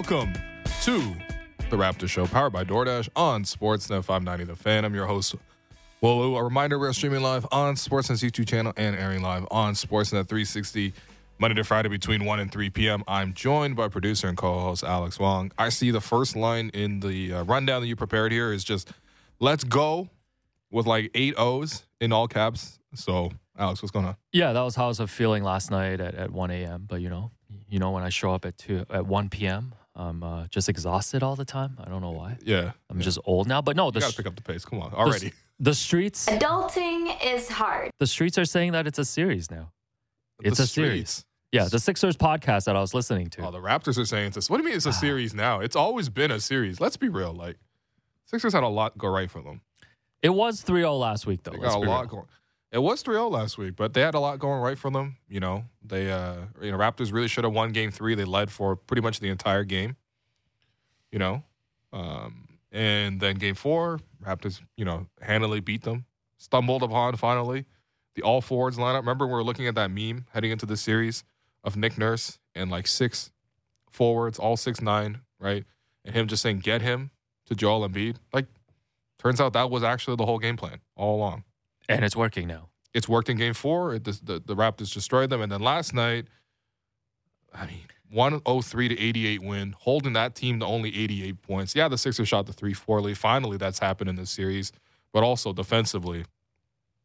welcome to the Raptor Show, powered by DoorDash on Sportsnet 590 The Fan. I'm your host, Will Lou. A reminder, we're streaming live on Sportsnet's YouTube channel and airing live on Sportsnet 360 Monday to Friday between 1 and 3 p.m. I'm joined by producer and co-host Alex Wong. I see the first line in the uh, rundown that you prepared here is just "Let's go" with like eight O's in all caps. So, Alex, what's going on? Yeah, that was how I was feeling last night at, at 1 a.m. But you know, you know when I show up at two at 1 p.m., I'm uh, just exhausted all the time. I don't know why. Yeah, I'm yeah. just old now. But no, You the, gotta sh- pick up the pace. Come on, already. s- the streets, Adulting is hard. the streets are saying that it's a series now. It's The a series. Yeah, the Sixers podcast that I was listening to. Oh, the Raptors are saying this. What do you mean it's a series now? It's always been a series. Let's be real. Like, Sixers had a lot go right for them. it was 3-0 last week though. They let's got a lot real. going. It was 3-0 last week, but they had a lot going right for them. You know, they uh you know, Raptors really should have won game 3. They led for pretty much the entire game. You know? Um and then game 4, Raptors, you know, handily beat them. Stumbled upon finally the all forwards lineup. Remember we were looking at that meme heading into the series of Nick Nurse and like six forwards, all six nine, right? And him just saying, get him to Joel Embiid. Like, turns out that was actually the whole game plan all along. And it's working now. It's worked in game four. It, the, the, the Raptors destroyed them. And then last night, I mean, 103 to 88 win, holding that team to only 88 points. Yeah, the Sixers shot the 3 4 lead. Finally, that's happened in this series. But also defensively,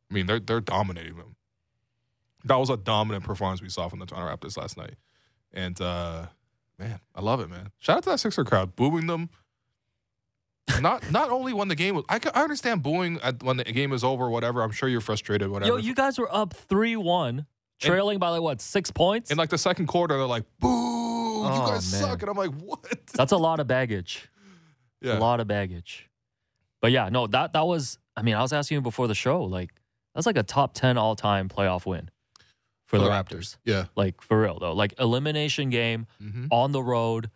I mean, they're, they're dominating them. That was a dominant performance we saw from the Toronto Raptors last night. And, uh, man, I love it, man. Shout out to that Sixer crowd, booing them. Not not only when the game was, I, I understand booing at, when the game is over, whatever. I'm sure you're frustrated, whatever. Yo, you guys were up 3-1, trailing by like what, 6 points? In like the second quarter, they're like, "Boo! you Oh, guys man. suck!" And I'm like, "What?" That's a lot of baggage. yeah, a lot of baggage. But yeah, no, that that was. I mean, I was asking you before the show, like that's like a top ten all time playoff win for, the, Raptors. Yeah, Like for real though, like elimination game mm-hmm. on the road.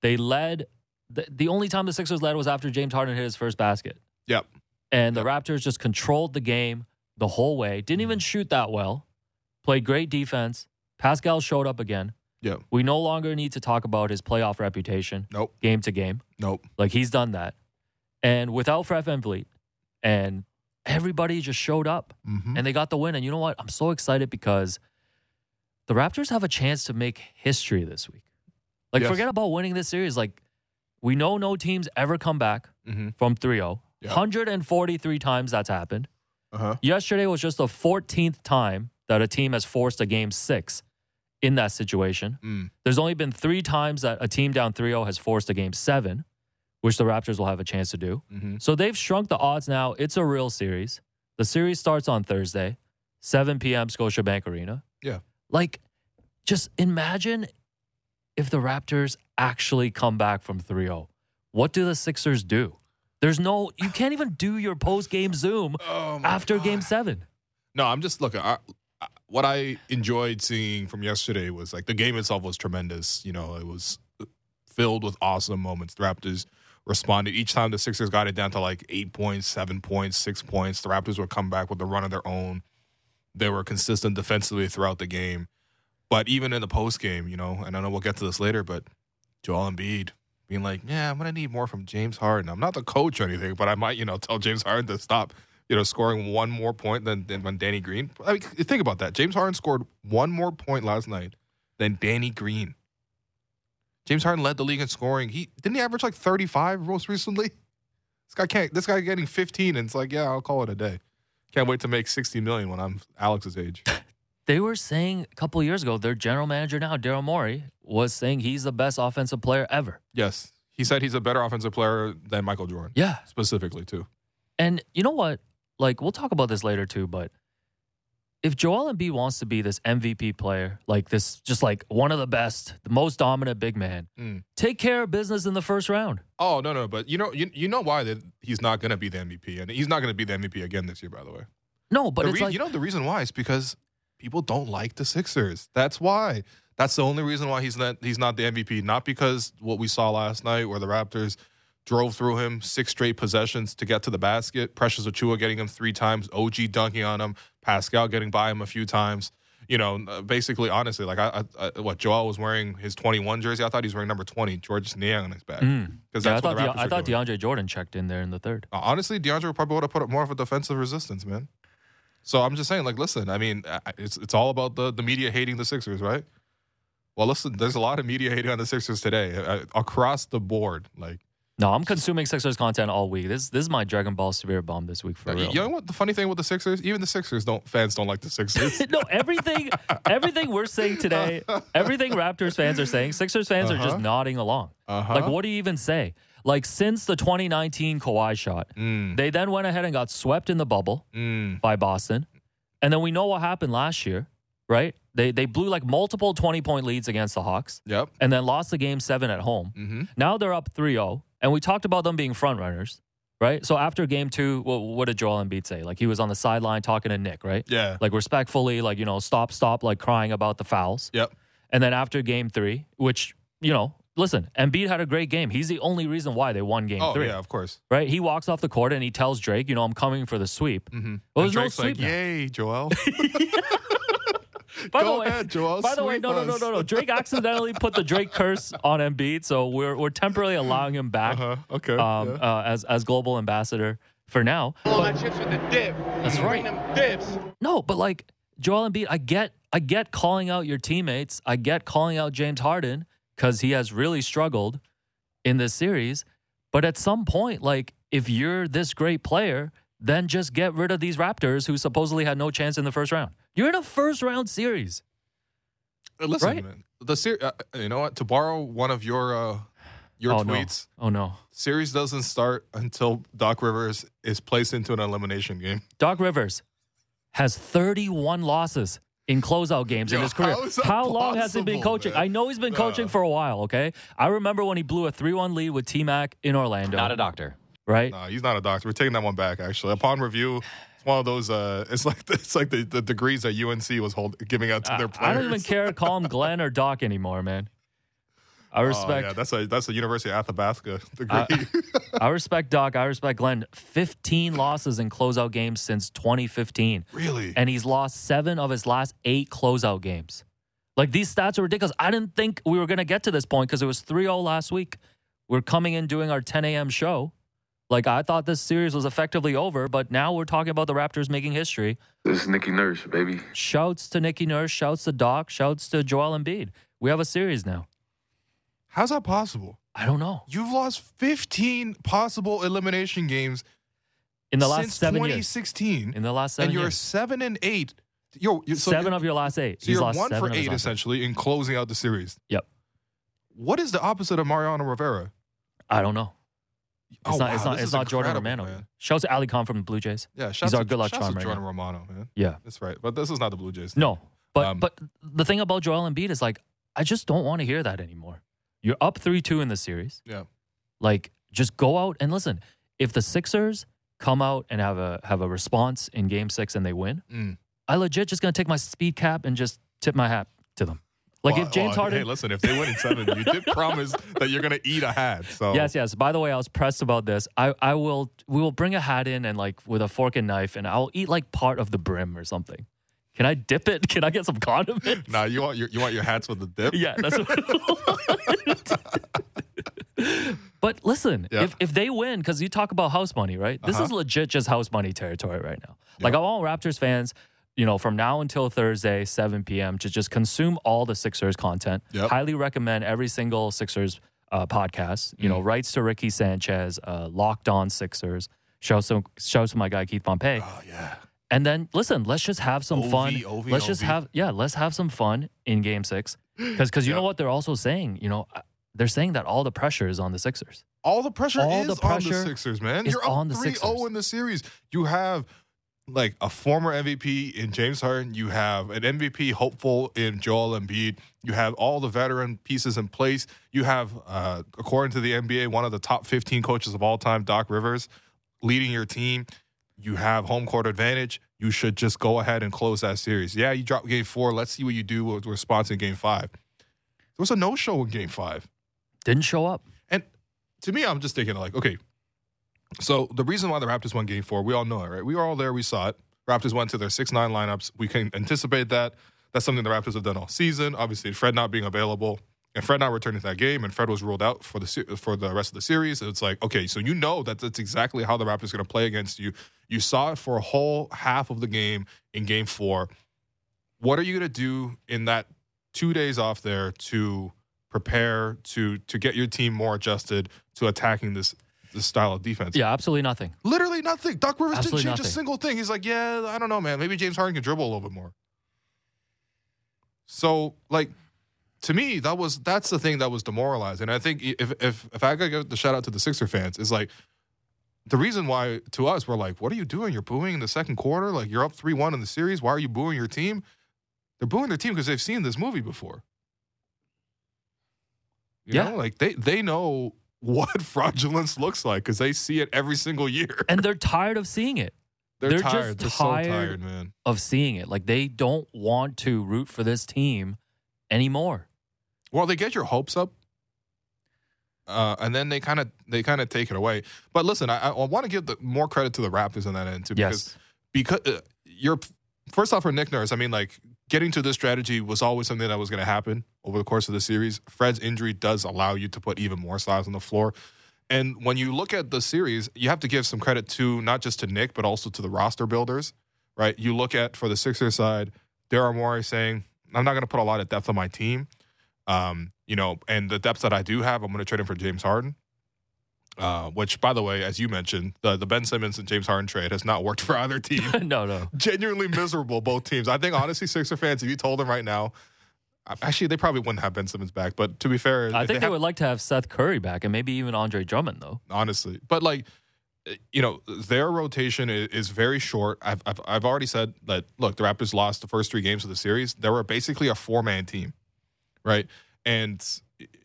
They led. The, the only time the Sixers led was after James Harden hit his first basket, yep, and the Raptors just controlled the game the whole way. Didn't even shoot that well. Played great defense. Pascal showed up again. yep. We no longer need to talk about his playoff reputation Nope, game to game. nope. Like he's done that. And without Fred VanVleet, and everybody just showed up Mm-hmm. and they got the win. And you know what? I'm so excited because the Raptors have a chance to make history this week. Like, Yes. forget about winning this series. Like, we know no teams ever come back mm-hmm. from 3 0. Yeah. 143 times that's happened. Uh huh. Yesterday was just the 14th time that a team has forced a game six in that situation. Mm. There's only been three times that a team down 3 0 has forced a game seven, which the Raptors will have a chance to do. Mm-hmm. So they've shrunk the odds now. It's a real series. The series starts on Thursday, 7 p.m. Scotiabank Arena. Yeah. Like, just imagine if the Raptors actually come back from 3 0. What do the Sixers do? There's no, you can't even do your post oh game Zoom Oh after God. game seven. No, I'm just looking. I, I, what I enjoyed seeing from yesterday was like the game itself was tremendous. You know, it was filled with awesome moments. The Raptors responded each time the Sixers got it down to like eight points, seven points, six points. The Raptors would come back with a run of their own. They were consistent defensively throughout the game. But even in the post game, you know, and I know we'll get to this later, but Joel Embiid being like, "Yeah, I'm gonna need more from James Harden. I'm not the coach or anything, but I might, you know, tell James Harden to stop, you know, scoring one more point than than Danny Green. I mean, think about that. James Harden scored one more point last night than Danny Green. James Harden led the league in scoring. He didn't he average like 35 most recently. This guy can't. This guy getting 15, and it's like, yeah, I'll call it a day. Can't wait to make 60 million when I'm Alex's age. They were saying a couple of years ago, their general manager now, Daryl Morey, was saying he's the best offensive player ever. yes, he said he's a better offensive player than Michael Jordan, Yeah. specifically too. And you know what? Like, we'll talk about this later too, but if Joel Embiid wants to be this MVP player, like this, just like one of the best, the most dominant big man, Mm. take care of business in the first round. Oh no, no, but you know, you, you know why that he's not going to be the MVP, and he's not going to be the MVP again this year. By the way, No, but The it's rea- like, you know the reason why is because people don't like the Sixers. That's why. That's the only reason why he's not he's not the MVP. Not because what we saw last night, where the Raptors drove through him six straight possessions to get to the basket. Precious Achiuwa getting him three times. OG dunking on him. Pascal getting by him a few times. you know, basically, honestly, like I, I, I, what Joel was wearing his 21 jersey. I thought he was wearing number 20, Georges Niang on his back. Mm. Because Yeah, I that's thought, what the I thought. DeAndre Jordan checked in there in the third. Uh, Honestly, DeAndre probably would have put up more of a defensive resistance, man. So I'm just saying, like, listen, I mean, uh, it's it's all about the the media hating the Sixers, right? Well, listen, there's a lot of media hating on the Sixers today uh, across the board. Like, No, I'm consuming Sixers content all week. This this is my Dragon Ball Severe bomb this week for you real. You know what? The funny thing with the Sixers, even the Sixers don't fans don't like the Sixers. no, everything everything we're saying today, everything Raptors fans are saying, Sixers fans are just Uh-huh. nodding along. Uh-huh. Like, what do you even say? Like, since the 2019 Kawhi shot, Mm, they then went ahead and got swept in the bubble mm, by Boston. And then we know what happened last year, right? They they blew like multiple 20 point leads against the Hawks yep. and then lost the game seven at home. hmm Now they're up 3 0. And we talked about them being front runners, right? So after game two, what, what did Joel Embiid say? Like, he was on the sideline talking to Nick, right? Yeah. Like, respectfully, like, you know, stop, stop, like crying about the fouls. Yep. And then after game three, which, you know, listen, Embiid had a great game. He's the only reason why they won game Oh three, yeah, of course. right? He walks off the court and he tells Drake, you know, I'm coming for the sweep. Mm-hmm. Well, there's no Drake's like, sweep now. "Yay, Joel! By Go the way, ahead, Joel. by the way, no, no, no, no, no. Drake accidentally put the Drake curse on Embiid, so we're we're temporarily allowing him back Uh-huh. Okay. um, yeah. uh, as as global ambassador for now. All my chips with the dip. That's Bring them dips. No, but like Joel Embiid, I get I get calling out your teammates. I get calling out James Harden because he has really struggled in this series. But at some point, like if you're this great player, then just get rid of these Raptors who supposedly had no chance in the first round. You're in a first round series. Uh, Listen, right? man. The ser- uh, you know what? To borrow one of your uh, your Oh, no. tweets, Oh no. series doesn't start until Doc Rivers is placed into an elimination game. Doc Rivers has 31 losses in closeout games in his career. how is that How long has he been coaching? man? I know he's been Nah. coaching for a while, okay? I remember when he blew a 3 1 lead with T Mac in Orlando. Not a doctor. right? Nah, he's not a doctor. We're taking that one back. Actually, upon review, it's one of those. Uh, it's like it's like the, the degrees that UNC was hold, giving out to their players. I don't even care to call him Glenn or Doc anymore, man. I respect. Oh, respect yeah, that's a that's a University of Athabasca degree. I- I respect Doc. I respect Glenn. 15 losses in closeout games since 2015. really? and he's lost seven of his last eight closeout games. Like these stats are ridiculous. I didn't think we were going to get to this point because it was 3 0 last week. We're coming in doing our 10 a.m. show. Like I thought this series was effectively over, but now we're talking about the Raptors making history. This is Nicky Nurse, baby. Shouts to Nicky Nurse, shouts to Doc, shouts to Joel Embiid. We have a series now. How's that possible? I don't know. You've lost 15 possible elimination games In the last since seven years. 2016, In the last seven and you're years. seven and eight. Yo, so seven of your last eight. So He's you're lost one for eight essentially in closing out the series. Yep. What is the opposite of Mariano Rivera? I don't know. It's Oh, not. it's wow, not. this It's not Jordan Romano. man. out to Ali Khan from the Blue Jays. Yeah, shouts our to- good luck charm right Jordan now. Romano, man. Yeah. That's right. But this is not the Blue Jays. No, but Um, but the thing about Joel Embiid is like I just don't want to hear that anymore. You're up three two in the series. Yeah. Like just go out and listen. If the Sixers come out and have a have a response in Game Six and they win, Mm. I legit just gonna take my speed cap and just tip my hat to them. Like Well, if James well, Harden, Hey, listen, if they win in seven, you did promise that you're gonna eat a hat. So Yes, yes. By the way, I was pressed about this. I, I will we will bring a hat in and like with a fork and knife and I'll eat like part of the brim or something. Can I dip it? Can I get some condiments? Nah, you want your you want your hats with the dip? Yeah, that's what But listen, Yeah. if if they win, because you talk about house money, right? This Uh-huh. is legit just house money territory right now. Like I want Raptors fans, you know, from now until Thursday, 7 p.m., to just consume all the Sixers content. Yep. Highly recommend every single Sixers uh, podcast. You know, Mm. rights to Ricky Sanchez, uh, Locked On Sixers. Show some show to my guy Keith Pompey. Oh yeah. And then listen, let's just have some OV, fun. OV, let's just have yeah, let's have some fun in Game Six because because you know what they're also saying. You know, they're saying that all the pressure is on the Sixers. All the pressure All is the on the Sixers, man. is You're up on the 3-0 Sixers. in the series. You have like a former MVP in James Harden. You have an MVP hopeful in Joel Embiid. You have all the veteran pieces in place. You have, uh, according to the NBA, one of the top 15 coaches of all time, Doc Rivers, leading your team. You have home court advantage. You should just go ahead and close that series. Yeah, you drop game four. Let's see what you do with response in game five. There was a no show in game five. Didn't show up. And to me, I'm just thinking like, okay, so the reason why the Raptors won Game Four, we all know it, right? We were all there, we saw it. Raptors went to their six nine lineups. We can anticipate that. That's something the Raptors have done all season. Obviously, Fred not being available and Fred not returning to that game, and Fred was ruled out for the for the rest of the series. It's like okay, so you know that that's exactly how the Raptors are going to play against you. You saw it for a whole half of the game in Game Four. What are you going to do in that two days off there to prepare to to get your team more adjusted to attacking this this style of defense? Yeah, absolutely nothing. Literally nothing. Doc Rivers Absolutely didn't change a single thing. He's like, yeah, I don't know, man. Maybe James Harden can dribble a little bit more. So, like, to me, that was that's the thing that was demoralizing. I think if if if I gotta give the shout out to the Sixer fans, is like the reason why to us we're like, what are you doing? You're booing in the second quarter. Like you're up three one in the series. Why are you booing your team? They're booing their team because they've seen this movie before. You Yeah. know, like they they know what fraudulence looks like because they see it every single year. And they're tired of seeing it. They're, They're just tired. They're so tired. tired, man. Of seeing it. Like they don't want to root for this team anymore. Well, they get your hopes up, uh, and then they kind of they kind of take it away. But listen, I, I want to give the, more credit to the Raptors on that end too, because Yes. because uh, you're first off for Nick Nurse. I mean, like getting to this strategy was always something that was going to happen over the course of the series. Fred's injury does allow you to put even more size on the floor. And when you look at the series, you have to give some credit to not just to Nick, but also to the roster builders, right? You look at for the Sixers side, Daryl Morey saying, I'm not going to put a lot of depth on my team. Um, you know, and the depth that I do have, I'm going to trade him for James Harden. Uh, which, by the way, as you mentioned, the, the Ben Simmons and James Harden trade has not worked for either team. no, no. Genuinely miserable, both teams. I think, honestly, Sixer fans, if you told them right now, actually, they probably wouldn't have Ben Simmons back. But to be fair, I think they have- would like to have Seth Curry back and maybe even Andre Drummond though. honestly. But like, you know, their rotation is, is very short. I've, I've I've already said that. Look, the Raptors lost the first three games of the series. They were basically a four man team, right? And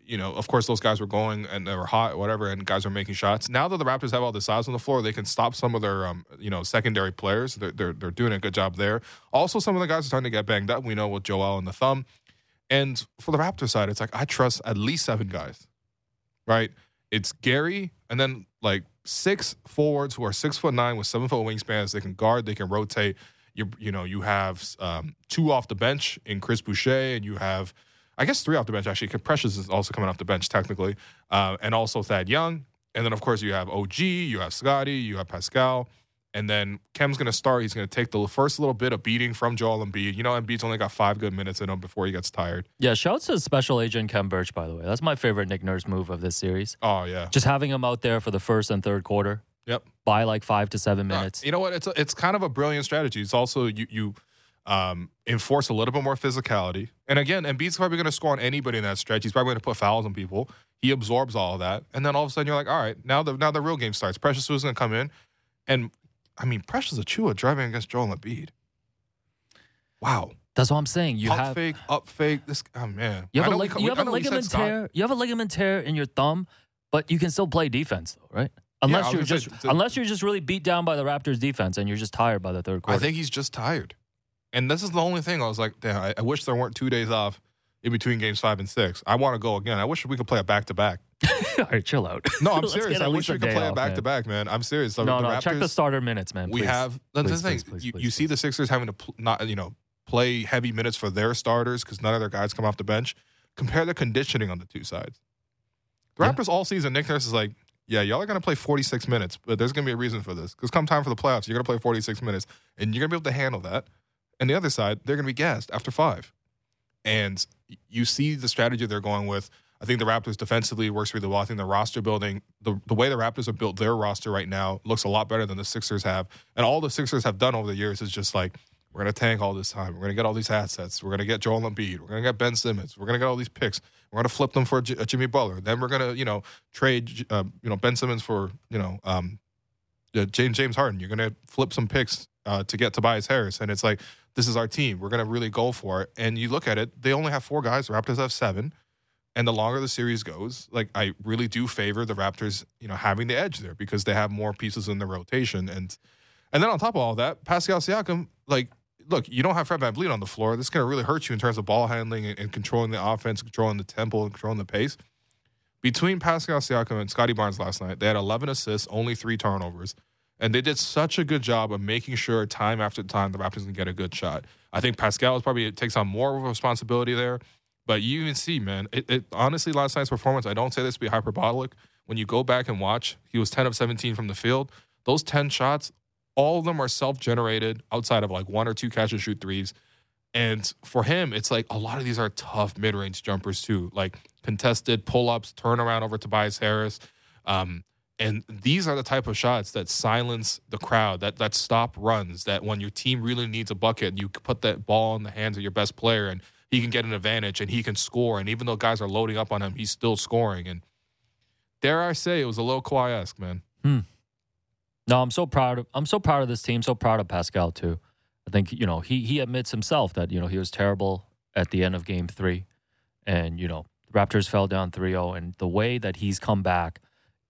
you know, of course, those guys were going and they were hot, whatever, and guys were making shots. Now that the Raptors have all the size on the floor, they can stop some of their, um, you know, secondary players. They're, they're they're doing a good job there. Also, some of the guys are starting to get banged up. We know with Joel and the thumb. And for the Raptor side, it's like I trust at least seven guys, right? It's Gary, and then like six forwards who are six foot nine with seven foot wingspans. They can guard, they can rotate. You you know you have um, two off the bench in Chris Boucher, and you have I guess three off the bench actually. Precious is also coming off the bench technically, uh, and also Thad Young. And then of course you have OG, you have Scotty, you have Pascal, and then Khem's going to start. He's going to take the first little bit of beating from Joel Embiid. You know, Embiid's only got five good minutes in him before he gets tired. Yeah, shouts to special agent Khem Birch, by the way. That's my favorite Nick Nurse move of this series. Oh yeah, Just having him out there for the first and third quarter yep. by like five to seven Uh, minutes. you know what? It's a, it's kind of a brilliant strategy. It's also you you um, enforce a little bit more physicality. And again, Embiid's probably going to score on anybody in that stretch. He's probably going to put fouls on people. He absorbs all of that, and then all of a sudden you're like, all right, now the now the real game starts. Precious was going to come in, and I mean Precious Achiuwa driving against Joel Embiid. Wow, That's what I'm saying. You pump have fake, up fake. This oh man, you have a, know we you have a know we said ligament Scott- tear. You have a ligament tear in your thumb, but you can still play defense, though, right? Unless was you're gonna say, just unless you're just really beat down by the Raptors defense and you're just tired by the third quarter. I think he's just tired. And this is the only thing I was like, damn, I, I wish there weren't two days off in between games five and six. I want to go again. I wish we could play a back to back. All right, chill out. No, I'm Let's serious. get I at wish least we a could day play a off, back man. to back, man. I'm serious. No, the no, check the starter minutes, man. We please. have that's Please, the thing. please, please, you, please, you see the Sixers having to pl- not you know play heavy minutes for their starters because none of their guys come off the bench. Compare the conditioning on the two sides. The Yeah. Raptors all season, Nick Nurse is like, yeah, y'all are going to play 46 minutes, but there's going to be a reason for this. Because come time for the playoffs, you're going to play 46 minutes, and you're going to be able to handle that. And the other side, they're going to be gassed after five. And you see the strategy they're going with. I think the Raptors defensively works really well. I think the roster building, the, the way the Raptors have built their roster right now looks a lot better than the Sixers have. And all the Sixers have done over the years is just like, we're going to tank all this time. We're going to get all these assets. We're going to get Joel Embiid. We're going to get Ben Simmons. We're going to get all these picks. We're going to flip them for J- uh, Jimmy Butler. Then we're going to, you know, trade, uh, you know, Ben Simmons for, you know, um, uh, James James Harden. You're going to flip some picks uh, to get Tobias Harris, and it's like this is our team. We're going to really go for it. And you look at it; they only have four guys. The Raptors have seven. And the longer the series goes, like I really do favor the Raptors, you know, having the edge there because they have more pieces in the rotation. And and then on top of all that, Pascal Siakam, like, look, you don't have Fred VanVleet on the floor. This is going to really hurt you in terms of ball handling and, and controlling the offense, controlling the tempo, and controlling the pace. Between Pascal Siakam and Scotty Barnes last night, they had 11 assists, only three turnovers. And they did such a good job of making sure time after time the Raptors can get a good shot. I think Pascal is probably takes on more of a responsibility there. But you even see, man, it, it honestly last night's performance, I don't say this to be hyperbolic. When you go back and watch, he was 10 of 17 from the field. Those 10 shots, all of them are self-generated outside of like one or two catch and shoot threes. And for him, it's like a lot of these are tough mid-range jumpers too, like contested pull-ups, turnaround over Tobias Harris. Um, and these are the type of shots that silence the crowd, that that stop runs, that when your team really needs a bucket, you put that ball in the hands of your best player and he can get an advantage and he can score. And even though guys are loading up on him, he's still scoring. And dare I say, it was a little Kawhi-esque, man. Hmm. No, I'm so proud of I'm so proud of this team, so proud of Pascal too. I think, you know, he he admits himself that, you know, he was terrible at the end of game 3 and, you know, Raptors fell down 3-0 and the way that he's come back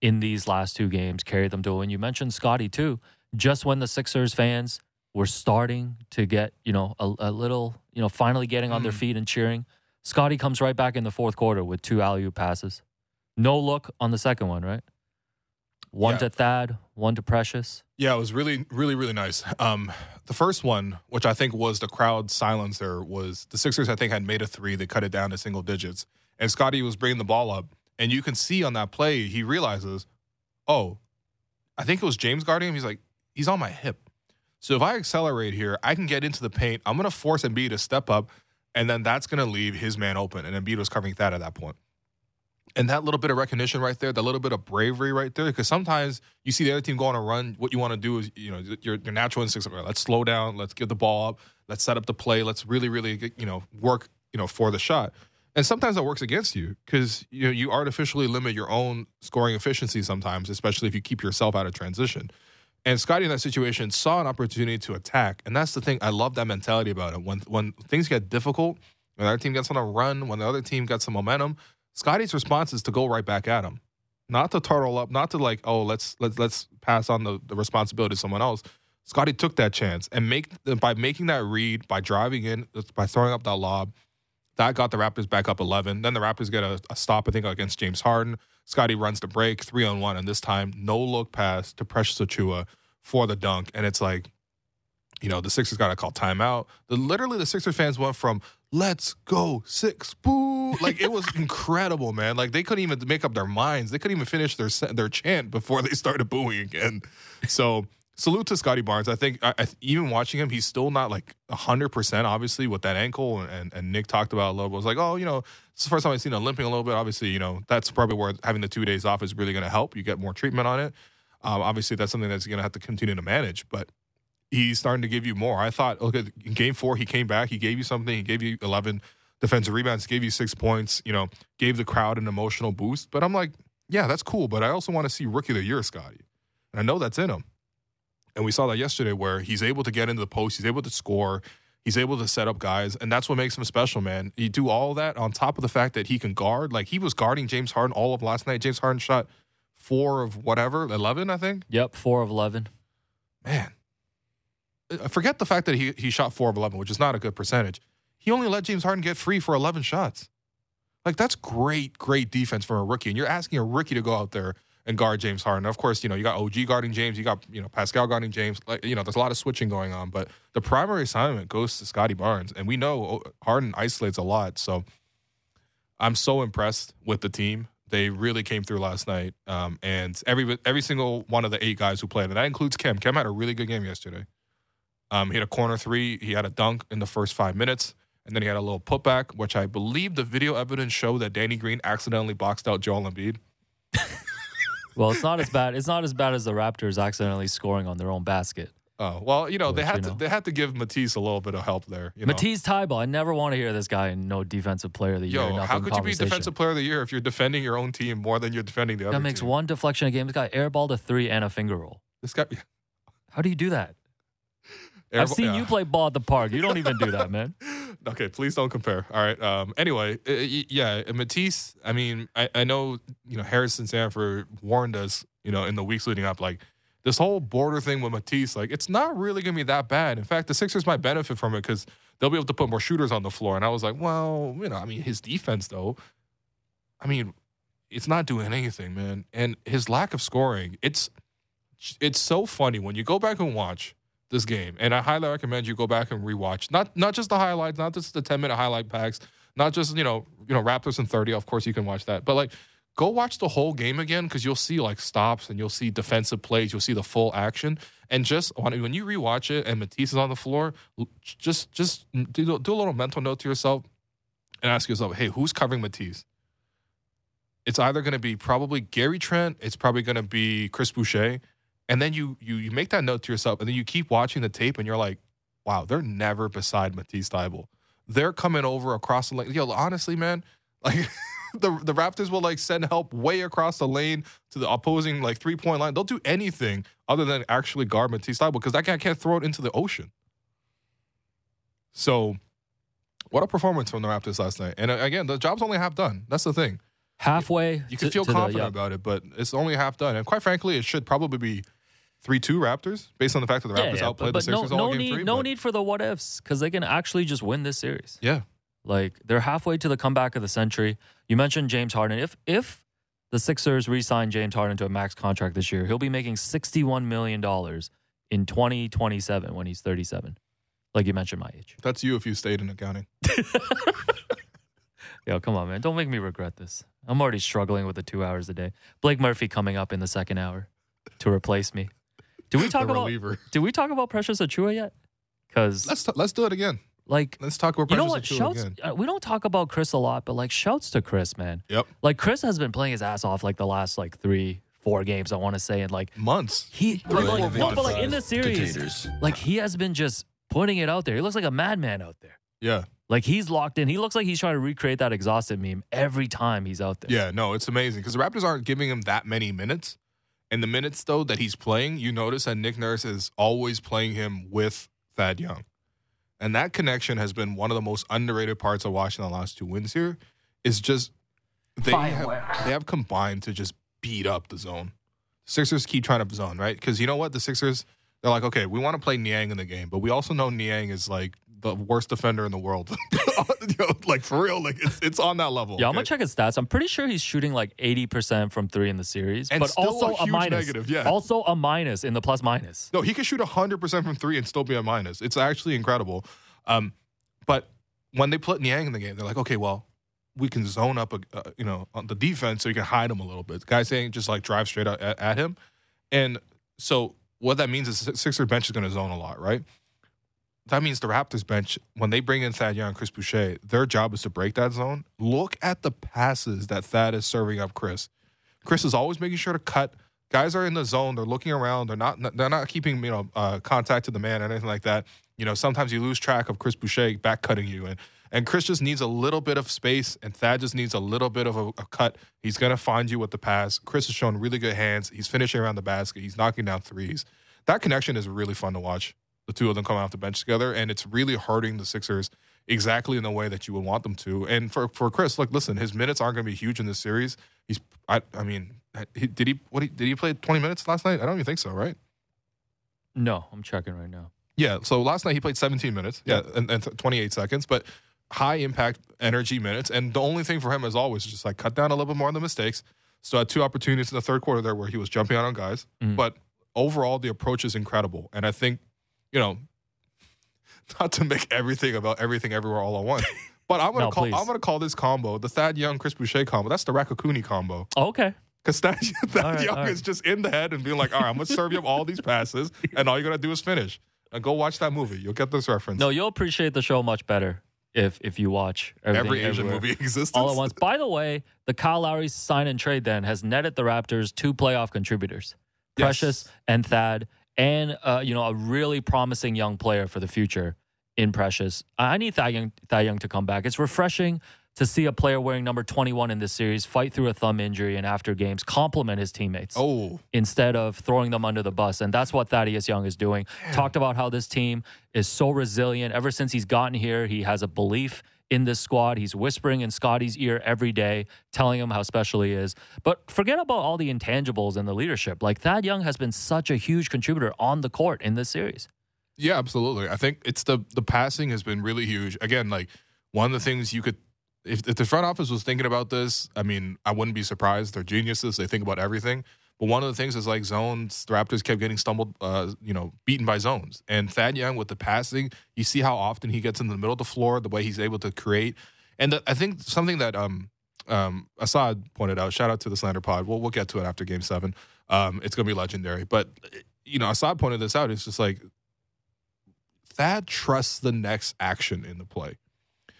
in these last two games carried them to a win. You mentioned Scotty too. Just when the Sixers fans were starting to get, you know, a, a little, you know, finally getting on their Mm. feet and cheering, Scotty comes right back in the fourth quarter with two alley oop passes. No look on the second one, right? One Yeah. to Thad, one to Precious. Yeah, it was really, really, really nice. Um, the first one, which I think was the crowd silencer, was the Sixers. I think had made a three. They cut it down to single digits, and Scotty was bringing the ball up, and you can see on that play he realizes, oh, I think it was James guarding him. He's like, he's on my hip. So if I accelerate here, I can get into the paint. I'm gonna force Embiid to step up, and then that's gonna leave his man open. And Embiid was covering that at that point. And that little bit of recognition right there, that little bit of bravery right there, because sometimes you see the other team go on a run. What you want to do is, you know, your, your natural instincts are let's slow down, let's get the ball up, let's set up the play, let's really, really, you know, work, you know, for the shot. And sometimes that works against you because you know, you artificially limit your own scoring efficiency sometimes, especially if you keep yourself out of transition. And Scotty in that situation saw an opportunity to attack, and that's the thing. I love that mentality about it. When when things get difficult, when other team gets on a run, when the other team gets some momentum, Scotty's response is to go right back at him, not to turtle up, not to like, oh, let's let's let's pass on the, the responsibility to someone else. Scotty took that chance and make by making that read, by driving in, by throwing up that lob, that got the Raptors back up 11. Then the Raptors get a, a stop, I think, against James Harden. Scotty runs the break, three on one, and this time no look pass to Precious Achiuwa for the dunk, and it's like, you know, the Sixers got to call timeout. The literally the Sixers fans went from "Let's go six boo" like it was incredible, man. Like they couldn't even make up their minds. They couldn't even finish their their chant before they started booing again. So salute to Scotty Barnes. I think I, I, even watching him, he's still not like hundred percent. Obviously, with that ankle, and and Nick talked about a little. bit. was like, oh, you know, it's the first time I've seen him limping a little bit. Obviously, you know, that's probably where having the two days off is really going to help. You get more treatment on it. Um, obviously, that's something that's going to have to continue to manage, but he's starting to give you more. I thought, look at in game four, he came back, he gave you something, he gave you 11 defensive rebounds, gave you six points, you know, gave the crowd an emotional boost. But I'm like, yeah, that's cool. But I also want to see rookie of the year, Scotty. And I know that's in him. And we saw that yesterday where he's able to get into the post, he's able to score, he's able to set up guys, and that's what makes him special, man. You do all that on top of the fact that he can guard. Like he was guarding James Harden all of last night. James Harden shot four of whatever, 11, I think. Yep, four of eleven. Man, Uh, forget the fact that he he shot four of eleven, which is not a good percentage. He only let James Harden get free for eleven shots. Like that's great, great defense for a rookie. And you're asking a rookie to go out there and guard James Harden. Of course, you know you got OG guarding James, you got you know Pascal guarding James. Like you know, there's a lot of switching going on, but the primary assignment goes to Scotty Barnes, and we know Harden isolates a lot. So I'm so impressed with the team. They really came through last night, um, and every every single one of the eight guys who played, and that includes Khem. Khem had a really good game yesterday. Um, he had a corner three. He had a dunk in the first five minutes, and then he had a little putback, which I believe the video evidence showed that Danny Green accidentally boxed out Joel Embiid. Well, it's not as bad. It's not as bad as the Raptors accidentally scoring on their own basket. Oh well, you know they Which, had you to know. they had to give Matisse a little bit of help there. You know? Matisse Thybulle. I never want to hear this guy in no defensive player of the year. Yo, how could you be defensive player of the year if you're defending your own team more than you're defending the other That makes team? one deflection a game. This guy airballed a three and a finger roll. This guy. How do you do that? I've seen yeah. you play ball at the park. You don't even do that, man. okay, please don't compare. All right. Um, anyway, uh, yeah, Matisse. I mean, I, I know you know Harrison Sanford warned us, you know, in the weeks leading up, like this whole border thing with Matisse, like it's not really gonna be that bad. In fact, the Sixers might benefit from it because they'll be able to put more shooters on the floor. And I was like, well, you know, I mean, his defense though, I mean, it's not doing anything, man. And his lack of scoring, it's it's so funny when you go back and watch this game, and I highly recommend you go back and rewatch. Not not just the highlights, not just the ten minute highlight packs, not just you know you know Raptors and thirty. Of course, you can watch that, but like go watch the whole game again because you'll see like stops and you'll see defensive plays, you'll see the full action, and just when when you rewatch it and Matisse is on the floor, just just do, do a little mental note to yourself and ask yourself, hey, who's covering Matisse? It's either going to be probably Gary Trent, it's probably going to be Chris Boucher, and then you you you make that note to yourself, and then you keep watching the tape, and you're like, wow, they're never beside Matisse Thybulle. They're coming over across the lane. Yo, honestly, man, like the the Raptors will like send help way across the lane to the opposing like three point line. They'll do anything other than actually guard Matisse Thybulle because that guy can't throw it into the ocean. So, what a performance from the Raptors last night! And uh, again, the job's only half done. That's the thing. Halfway, You can to- feel to the- confident yeah. about it, but it's only half done. And quite frankly, it should probably be three two Raptors based on the fact that the Raptors yeah, outplayed but, the but no, Sixers all no game need, three. no but- need for the what ifs because they can actually just win this series. Yeah, Like they're halfway to the comeback of the century. You mentioned James Harden. If if the Sixers re-sign James Harden to a max contract this year, he'll be making sixty-one million dollars in twenty twenty-seven when he's thirty-seven. Like you mentioned, my age. that's you if you stayed in accounting. Yo, come on, man! Don't make me regret this. I'm already struggling with the two hours a day. Blake Murphy coming up in the second hour to replace me. Do we talk the about? reliever. Do we talk about Precious Achiuwa yet? Because Let's t- let's do it again. like Let's talk about you know Precious what? Achiuwa Shouts. again. Uh, we don't talk about Chris a lot, but like shouts to Chris, man. Yep, Like Chris has been playing his ass off like the last like three, four games. I want to say, and like months. he, Three, like, four like, no, months. but like in the series, Potatoes. like he has been just putting it out there. He looks like a madman out there. Yeah, Like he's locked in. He looks like he's trying to recreate that exhausted meme every time he's out there. yeah. No, it's amazing because the Raptors aren't giving him that many minutes. And the minutes though that he's playing, you notice that Nick Nurse is always playing him with Thad Young, and that connection has been one of the most underrated parts of watching the last two wins here. Is just they have, they have combined to just beat up the zone. Sixers keep trying to zone right because you know what the Sixers they're like okay we want to play Niang in the game but we also know Niang is like the worst defender in the world know, like for real like it's it's on that level. Yeah, I'm gonna check his stats. I'm pretty sure he's shooting like 80% from three in the series, And but also a a, minus. negative, yeah. Also a minus in the plus minus. No, he can shoot 100% from three and still be a minus. It's actually incredible. Um, but when they put Niang in the game, they're like, okay, well, we can zone up, a, uh, you know, on the defense so you can hide him a little bit. The guy saying just like drive straight at, at, at him. And so what that means is Sixer bench is going to zone a lot, right? That means the Raptors bench, when they bring in Thad Young and Chris Boucher, their job is to break that zone. Look at the passes that Thad is serving up Chris. Chris is always making sure to cut. Guys are in the zone. They're looking around. They're not. They're not keeping you know uh, contact to the man or anything like that. You know, sometimes you lose track of Chris Boucher back cutting you, and and Chris just needs a little bit of space, and Thad just needs a little bit of a, a cut. He's gonna find you with the pass. Chris has shown really good hands. He's finishing around the basket. He's knocking down threes. That connection is really fun to watch. The two of them coming off the bench together, and it's really hurting the Sixers exactly in the way that you would want them to. And for for Chris, like, listen, his minutes aren't going to be huge in this series. He's, I, I mean, he, did he what he, did he play twenty minutes last night? I don't even think so, right? No, I'm checking right now. Yeah. So last night he played 17 minutes, yeah, and, and 28 seconds, but high impact energy minutes. And the only thing for him, as always, is just like cut down a little bit more on the mistakes. So had two opportunities in the third quarter there where he was jumping out on guys, Mhm. but overall the approach is incredible. And I think, you know, not to make everything about everything everywhere all at once. But I'm gonna No, call please. I'm gonna call this combo the Thad Young Chris Boucher combo. That's the Raccacoonie combo. Oh, okay. Because Thad, Thad right, Young right. is just in the head and being like, all right, I'm gonna serve you up all these passes, and all you gotta do is finish. And go watch that movie. You'll get this reference. No, you'll appreciate the show much better if if you watch every Asian everywhere. movie exists all at once. By the way, the Kyle Lowry sign and trade then has netted the Raptors two playoff contributors, Yes. Precious and Thad, and uh, you know a really promising young player for the future in Precious. I need Thad Young, Thad Young to come back. It's refreshing to see a player wearing number 21 in this series fight through a thumb injury and after games compliment his teammates Oh, instead of throwing them under the bus. And that's what Thaddeus Young is doing. Talked about how this team is so resilient. Ever since he's gotten here, he has a belief in this squad. He's whispering in Scotty's ear every day, telling him how special he is. But forget about all the intangibles and the leadership. Like Thad Young has been such a huge contributor on the court in this series. yeah, absolutely. I think it's the the passing has been really huge. Again, like one of the things you could, if, if the front office was thinking about this, I mean, I wouldn't be surprised. They're geniuses. They think about everything. But one of the things is like zones. The Raptors kept getting stumbled, uh, you know, beaten by zones. And Thad Young with the passing, you see how often he gets in the middle of the floor, the way he's able to create. And the, I think something that um, um, Assad pointed out. Shout out to the Slander Pod. We'll we'll get to it after Game Seven. Um, it's gonna be legendary. But you know, Assad pointed this out. It's just like Thad trusts the next action in the play.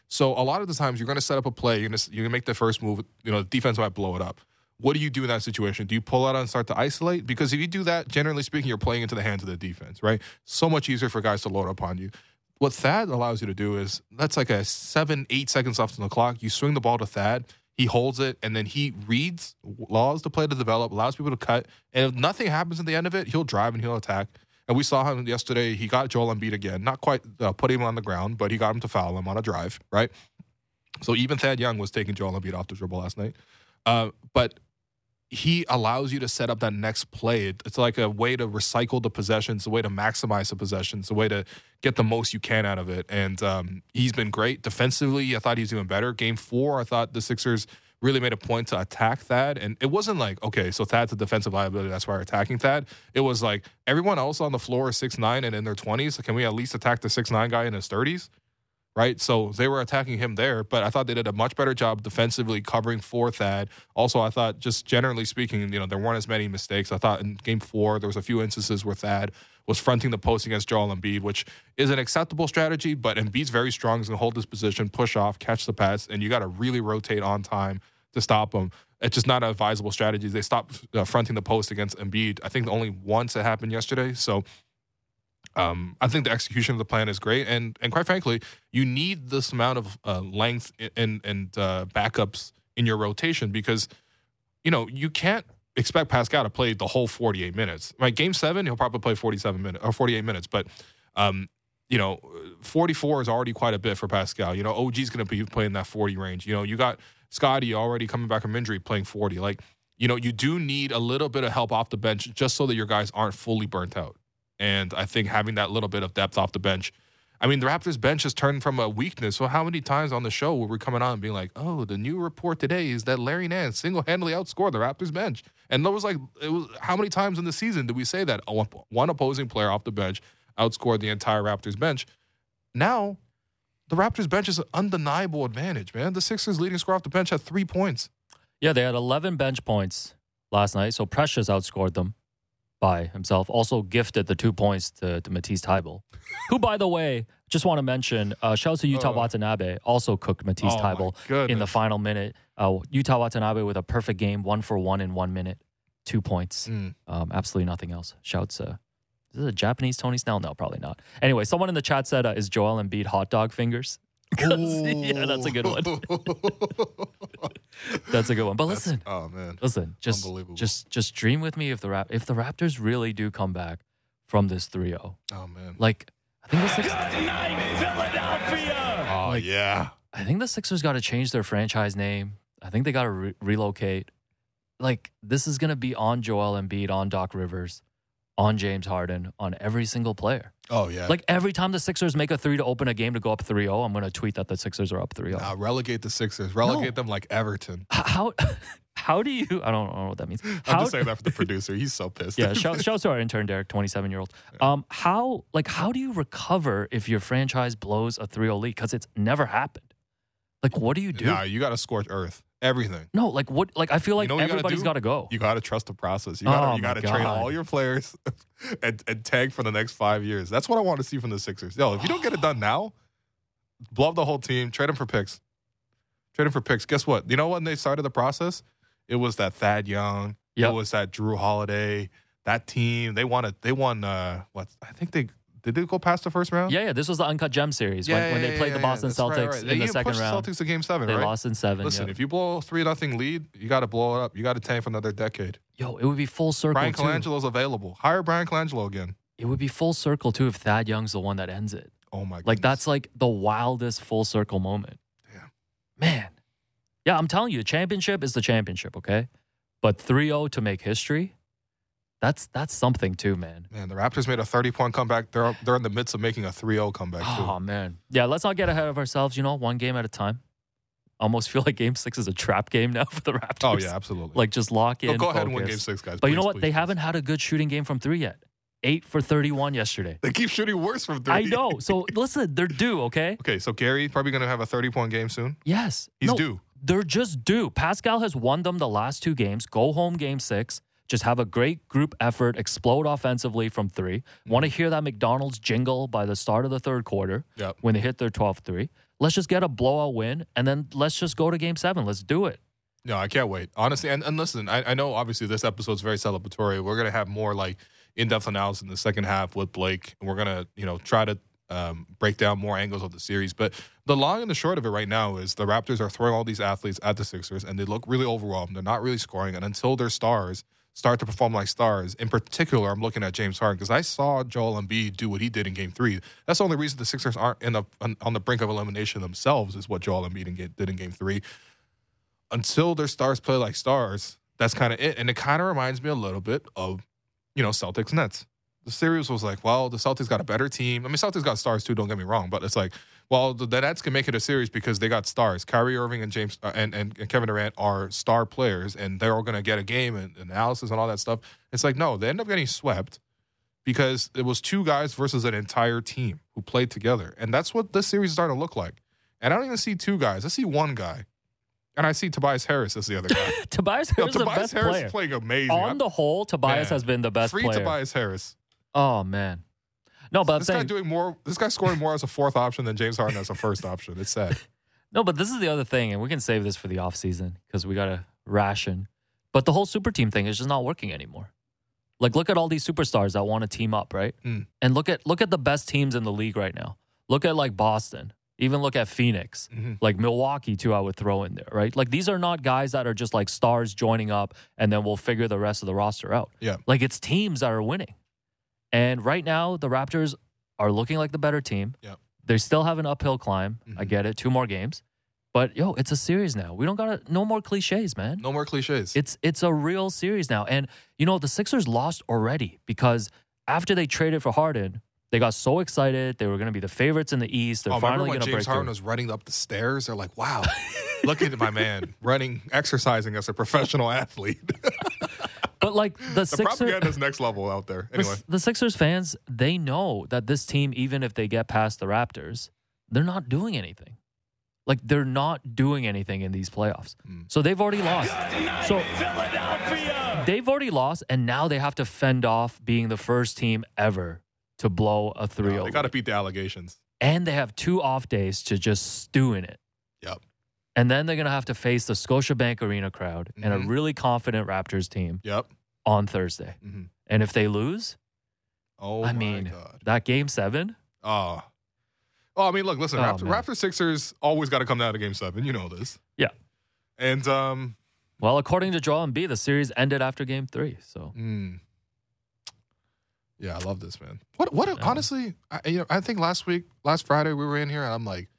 So a lot of the times you're going to set up a play, you're going to you're going to make the first move. You know, the defense might blow it up. What do you do in that situation? Do you pull out and start to isolate? Because if you do that, generally speaking, you're playing into the hands of the defense, right? So much easier for guys to load up on you. What Thad allows you to do is that's like a seven, eight seconds left on the clock. You swing the ball to Thad. He holds it and then he reads, allows the play to develop, allows people to cut. And if nothing happens at the end of it, he'll drive and he'll attack. And we saw him yesterday. He got Joel Embiid again. Not quite uh, put him on the ground, but he got him to foul him on a drive, right? So even Thad Young was taking Joel Embiid off the dribble last night. Uh, but he allows you to set up that next play. It's like a way to recycle the possessions, a way to maximize the possessions, a way to get the most you can out of it. And um, he's been great defensively. I thought he was doing better. Game four, I thought the Sixers really made a point to attack Thad, and it wasn't like okay, so Thad's a defensive liability. That's why we're attacking Thad. It was like everyone else on the floor is six nine and in their twenties. Can we at least attack the six nine guy in his thirties? Right? So they were attacking him there, but I thought they did a much better job defensively covering for Thad. Also, I thought just generally speaking, you know, there weren't as many mistakes. I thought in game four, there was a few instances where Thad was fronting the post against Joel Embiid, which is an acceptable strategy, but Embiid's very strong. He's going to hold his position, push off, catch the pass, and you got to really rotate on time to stop him. It's just not an advisable strategy. They stopped uh, fronting the post against Embiid. I think only once it happened yesterday. So um, I think the execution of the plan is great, and and quite frankly, you need this amount of uh, length and and uh, backups in your rotation because you know you can't expect Pascal to play the whole 48 minutes. Right, game seven, he'll probably play 47 minutes or 48 minutes, but um, you know, 44 is already quite a bit for Pascal. You know, OG's going to be playing that 40 range. You know, you got Scotty already coming back from injury playing 40. Like, you know, you do need a little bit of help off the bench just so that your guys aren't fully burnt out. And I think having that little bit of depth off the bench, I mean, the Raptors bench has turned from a weakness. So how many times on the show were we coming on and being like, "Oh, the new report today is that Larry Nance single-handedly outscored the Raptors bench," and there was like, it was how many times in the season did we say that one opposing player off the bench outscored the entire Raptors bench? Now, the Raptors bench is an undeniable advantage, man. The Sixers leading scorer off the bench had three points. Yeah, they had 11 bench points last night. So Precious outscored them by himself. Also gifted the two points to, to Matisse Thybulle, who, by the way, just want to mention, uh, shout out to Utah Uh. Watanabe, also cooked Matisse Oh, Thybulle in the final minute. Uh, Yuta Watanabe with a perfect game, one for one in one minute, two points. Mm. Um, absolutely nothing else. Shouts. Uh, is this a Japanese Tony Snell? No, probably not. Anyway, someone in the chat said, uh, "Is Joel Embiid hot dog fingers?" 'Cause- yeah, that's a good one. That's a good one. But That's- listen, oh man, listen, just Unbelievable. just just dream with me if the rap if the Raptors really do come back from this 3-0. oh man, Like I think the Sixers, oh like- yeah. I think the Sixers got to change their franchise name. I think they got to re- relocate. Like this is going to be on Joel Embiid, on Doc Rivers, on James Harden, on every single player. Oh yeah. Like every time the Sixers make a 3 to open a game to go up 3-0, I'm going to tweet that the Sixers are up 3-0. Nah, relegate the Sixers. Relegate No. them like Everton. How how do you I don't, I don't know what that means. I'm just saying that for the producer. He's so pissed. yeah, shout, shout out to our intern Derek, 27 year old. Um, how like how do you recover if your franchise blows a 3-0 lead? Because it's never happened. Like, what do you do? Nah, you got to scorch earth. Everything. no, like what? Like I feel like know what you gotta everybody's do? got to go. You got to trust the process. You got to Oh you got to train God. all your players and, and tag for the next five years. That's what I want to see from the Sixers. Yo, if you don't get it done now, blow up the whole team. Trade them for picks. Trade them for picks. Guess what? You know when they started the process? It was that Thad Young. Yep. It was that Jrue Holiday. That team. They wanted. They won. Uh, what? I think they did. They go past the first round. yeah, yeah. This was the uncut gem series when, when they played the Boston That's right, Celtics right. in They the second round. The Celtics to game seven. They right? lost in seven. Listen, yeah. if you blow a three nothing lead, you got to blow it up. You got to tank for another decade. Yo, it would be full circle Bryan too. Colangelo's available. Hire Bryan Colangelo again. It would be full circle too if Thad Young's the one that ends it. Oh my! God. Like that's like the wildest full circle moment. Yeah. Man. Yeah, I'm telling you, the championship is the championship, okay? But 3-0 to make history, that's that's something too, man. man. The Raptors made a thirty point comeback. They're they're in the midst of making a 3-0 comeback too. Oh man. Yeah, let's not get ahead of ourselves, you know, one game at a time. Almost feel like Game Six is a trap game now for the Raptors. Oh yeah, absolutely. like just lock in. Oh, go ahead and win game six, guys. But you know what? please, they please. haven't had a good shooting game from three yet. Eight for thirty-one yesterday. They keep shooting worse from three. I know. So listen, they're due. Okay. Okay, so Gary probably going to have a 30 point game soon. Yes. He's No, due. They're just due. Pascal has won them the last two games. Go home game six. Just have a great group effort, explode offensively from three. Want to hear that McDonald's jingle by the start of the third quarter Yep. when they hit their 12 3. Let's just get a blowout win and then let's just go to game seven. Let's do it. No, I can't wait. Honestly, and, and listen, I, I know obviously this episode's very celebratory. We're gonna have more like in-depth analysis in the second half with Blake, and we're gonna you know try to um, break down more angles of the series. But the long and the short of it right now is the Raptors are throwing all these athletes at the Sixers, and they look really overwhelmed. They're not really scoring, and until their stars start to perform like stars, in particular, I'm looking at James Harden because I saw Joel Embiid do what he did in Game Three. That's the only reason the Sixers aren't in on, on the brink of elimination themselves is what Joel Embiid did in Game Three until their stars play like stars, that's kind of it. And it kind of reminds me a little bit of, you know, Celtics Nets. The series was like, well, the Celtics got a better team. I mean, Celtics got stars too. Don't get me wrong, but it's like, well, the, the Nets can make it a series because they got stars. Kyrie Irving and James uh, and, and and Kevin Durant are star players, and they're all going to get a game and analysis and all that stuff. It's like, no, they end up getting swept because it was two guys versus an entire team who played together, and that's what this series is starting to look like. And I don't even see two guys. I see one guy, and I see Tobias Harris as the other guy. Tobias Yo, Harris is the Tobias best Harris player. is playing amazing. On the whole, Tobias Man, has been the best free player. Tobias Harris. Oh, man. No, but I'm this guy saying, doing more. This guy scoring more as a fourth option than James Harden as a first option. It's sad. no, but this is the other thing, and we can save this for the offseason because we got to ration. But the whole super team thing is just not working anymore. Like, look at all these superstars that want to team up, right? Mm. And look at look at the best teams in the league right now. Look at like Boston. Even look at Phoenix, Mhm. like Milwaukee, too. I would throw in there, right? Like these are not guys that are just like stars joining up, and then we'll figure the rest of the roster out. Yeah. like it's teams that are winning. And right now, the Raptors are looking like the better team. Yep. They still have an uphill climb. I Mhm. get it. Two more games. But yo, it's a series now. We don't got to no more cliches, man. No more cliches. It's it's a real series now. And you know, the Sixers lost already because after they traded for Harden, they got so excited. They were going to be the favorites in the East. They're oh, finally when to James break Harden through. was running up the stairs? They're like, "Wow, look at my man running, exercising as a professional athlete." But like the, the Sixers propaganda is next level out there. Anyway, the Sixers fans, they know that this team even if they get past the Raptors, they're not doing anything. Like they're not doing anything in these playoffs. Hmm. So they've already lost. So Philadelphia. they've already lost and now they have to fend off being the first team ever to blow a 3-0. No, they got to beat the allegations. and they have two off days to just stew in it. Yep. And then they're going to have to face the Scotiabank Arena crowd and a Mhm. really confident Raptors team Yep. on Thursday. hmm And if they lose, Oh I my mean, god. that game seven. Oh. Well, I mean, look, listen, Oh, Raptor, Sixers always got to come down to Game Seven. You know this. Yeah. And um, well, according to Joel B, the series ended after game three. So mm, yeah, I love this man. What? What? Yeah. Honestly, I, you know, I think last week, last Friday, we were in here, and I'm like,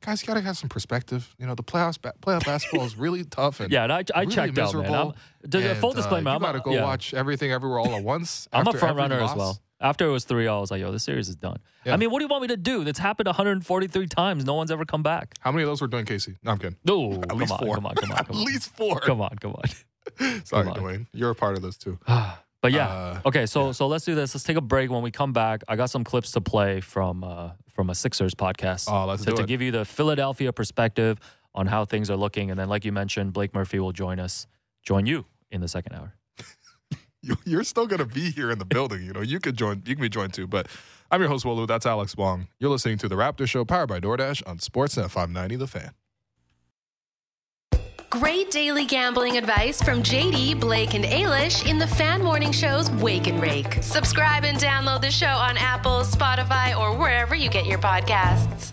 guys, you gotta have some perspective. You know, the playoffs, ba- playoff basketball is really tough. And yeah, and I, I really checked out, man. I'm, to- and, full uh, disclaimer, you I'm gotta go yeah. watch everything everywhere all at once. I'm a front runner as well. After it was 3 I was like, yo, this series is done. Yeah. I mean, what do you want me to do? That's happened 143 times. No one's ever come back. How many of those were doing Casey? No, I'm kidding. No, At come least on, four. come on, come on, At come on. least four. Come on, come on. Sorry, Come on. Dwane. You're a part of this too. but yeah, Uh, okay. So so let's do this. Let's take a break. When we come back, I got some clips to play from uh, from a Sixers podcast. Oh, let's to, do to give you the Philadelphia perspective on how things are looking, and then, like you mentioned, Blake Murphy will join us, join you in the second hour. you, you're still going to be here in the building. You know, you could join, you can be joined too. But I'm your host, Will Lou. That's Alex Wong. You're listening to The Raptor Show, powered by DoorDash on Sportsnet 590 The Fan. Great daily gambling advice from JD, Blake, and Ailish in the Fan Morning Show's Wake and Rake. Subscribe and download the show on Apple, Spotify, or wherever you get your podcasts.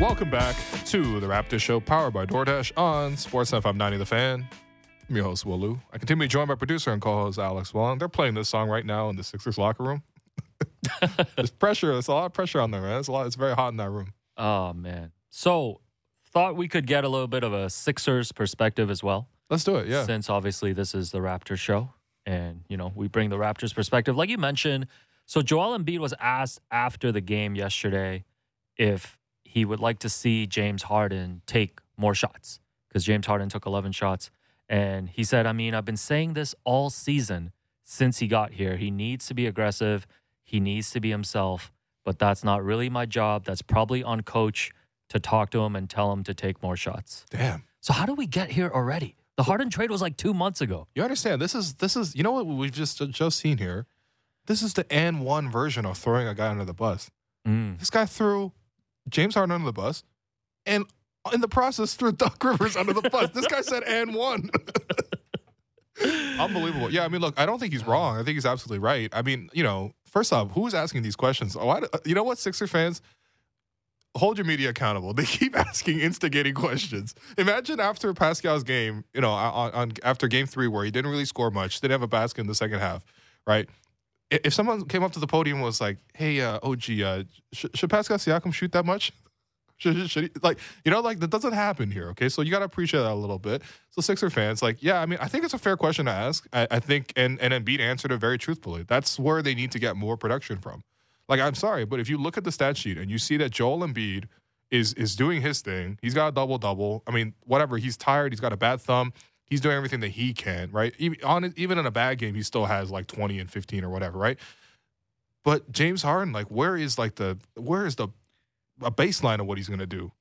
Welcome back to The Raptor Show, powered by DoorDash on Sportsnet 590 The Fan. I'm your host, Will Lou. I continue to be joined by producer and co-host Alex Wong. They're playing this song right now in the Sixers locker room. There's pressure. There's a lot of pressure on there, man. It's a lot. It's very hot in that room. Oh man. So thought we could get a little bit of a Sixers perspective as well. Let's do it. Yeah. Since obviously this is the Raptors show, and you know we bring the Raptors perspective, like you mentioned. So Joel Embiid was asked after the game yesterday if he would like to see James Harden take more shots because James Harden took 11 shots, and he said, "I mean, I've been saying this all season since he got here. He needs to be aggressive. He needs to be himself." But that's not really my job. That's probably on coach to talk to him and tell him to take more shots. Damn. So how do we get here already? The Harden trade was like two months ago. You understand? This is this is you know what we've just just seen here. This is the N one version of throwing a guy under the bus. Mm. This guy threw James Harden under the bus, and in the process threw Doc Rivers under the bus. This guy said and one. Unbelievable. Yeah, I mean, look, I don't think he's wrong. I think he's absolutely right. I mean, you know, first off, who's asking these questions? Oh, I, you know what, Sixer fans, hold your media accountable. They keep asking instigating questions. Imagine after Pascal's game, you know, on, on after game three where he didn't really score much, didn't have a basket in the second half, right? If someone came up to the podium and was like, "Hey, uh, OG, uh, sh- should Pascal Siakam shoot that much?" Should, should, he, like you know like that doesn't happen here okay? So you got to appreciate that a little bit. So sixer fans like yeah i mean i think it's a fair question to ask. I, I think and and Embiid answered it very truthfully. That's where they need to get more production from. Like i'm sorry but if you look at the stat sheet and you see that joel Embiid is is doing his thing he's got a double double i mean whatever he's tired he's got a bad thumb he's doing everything that he can right? Even on even in a bad game he still has like 20 and 15 or whatever right? But James Harden, like, where is like the where is the a baseline of what he's going to do?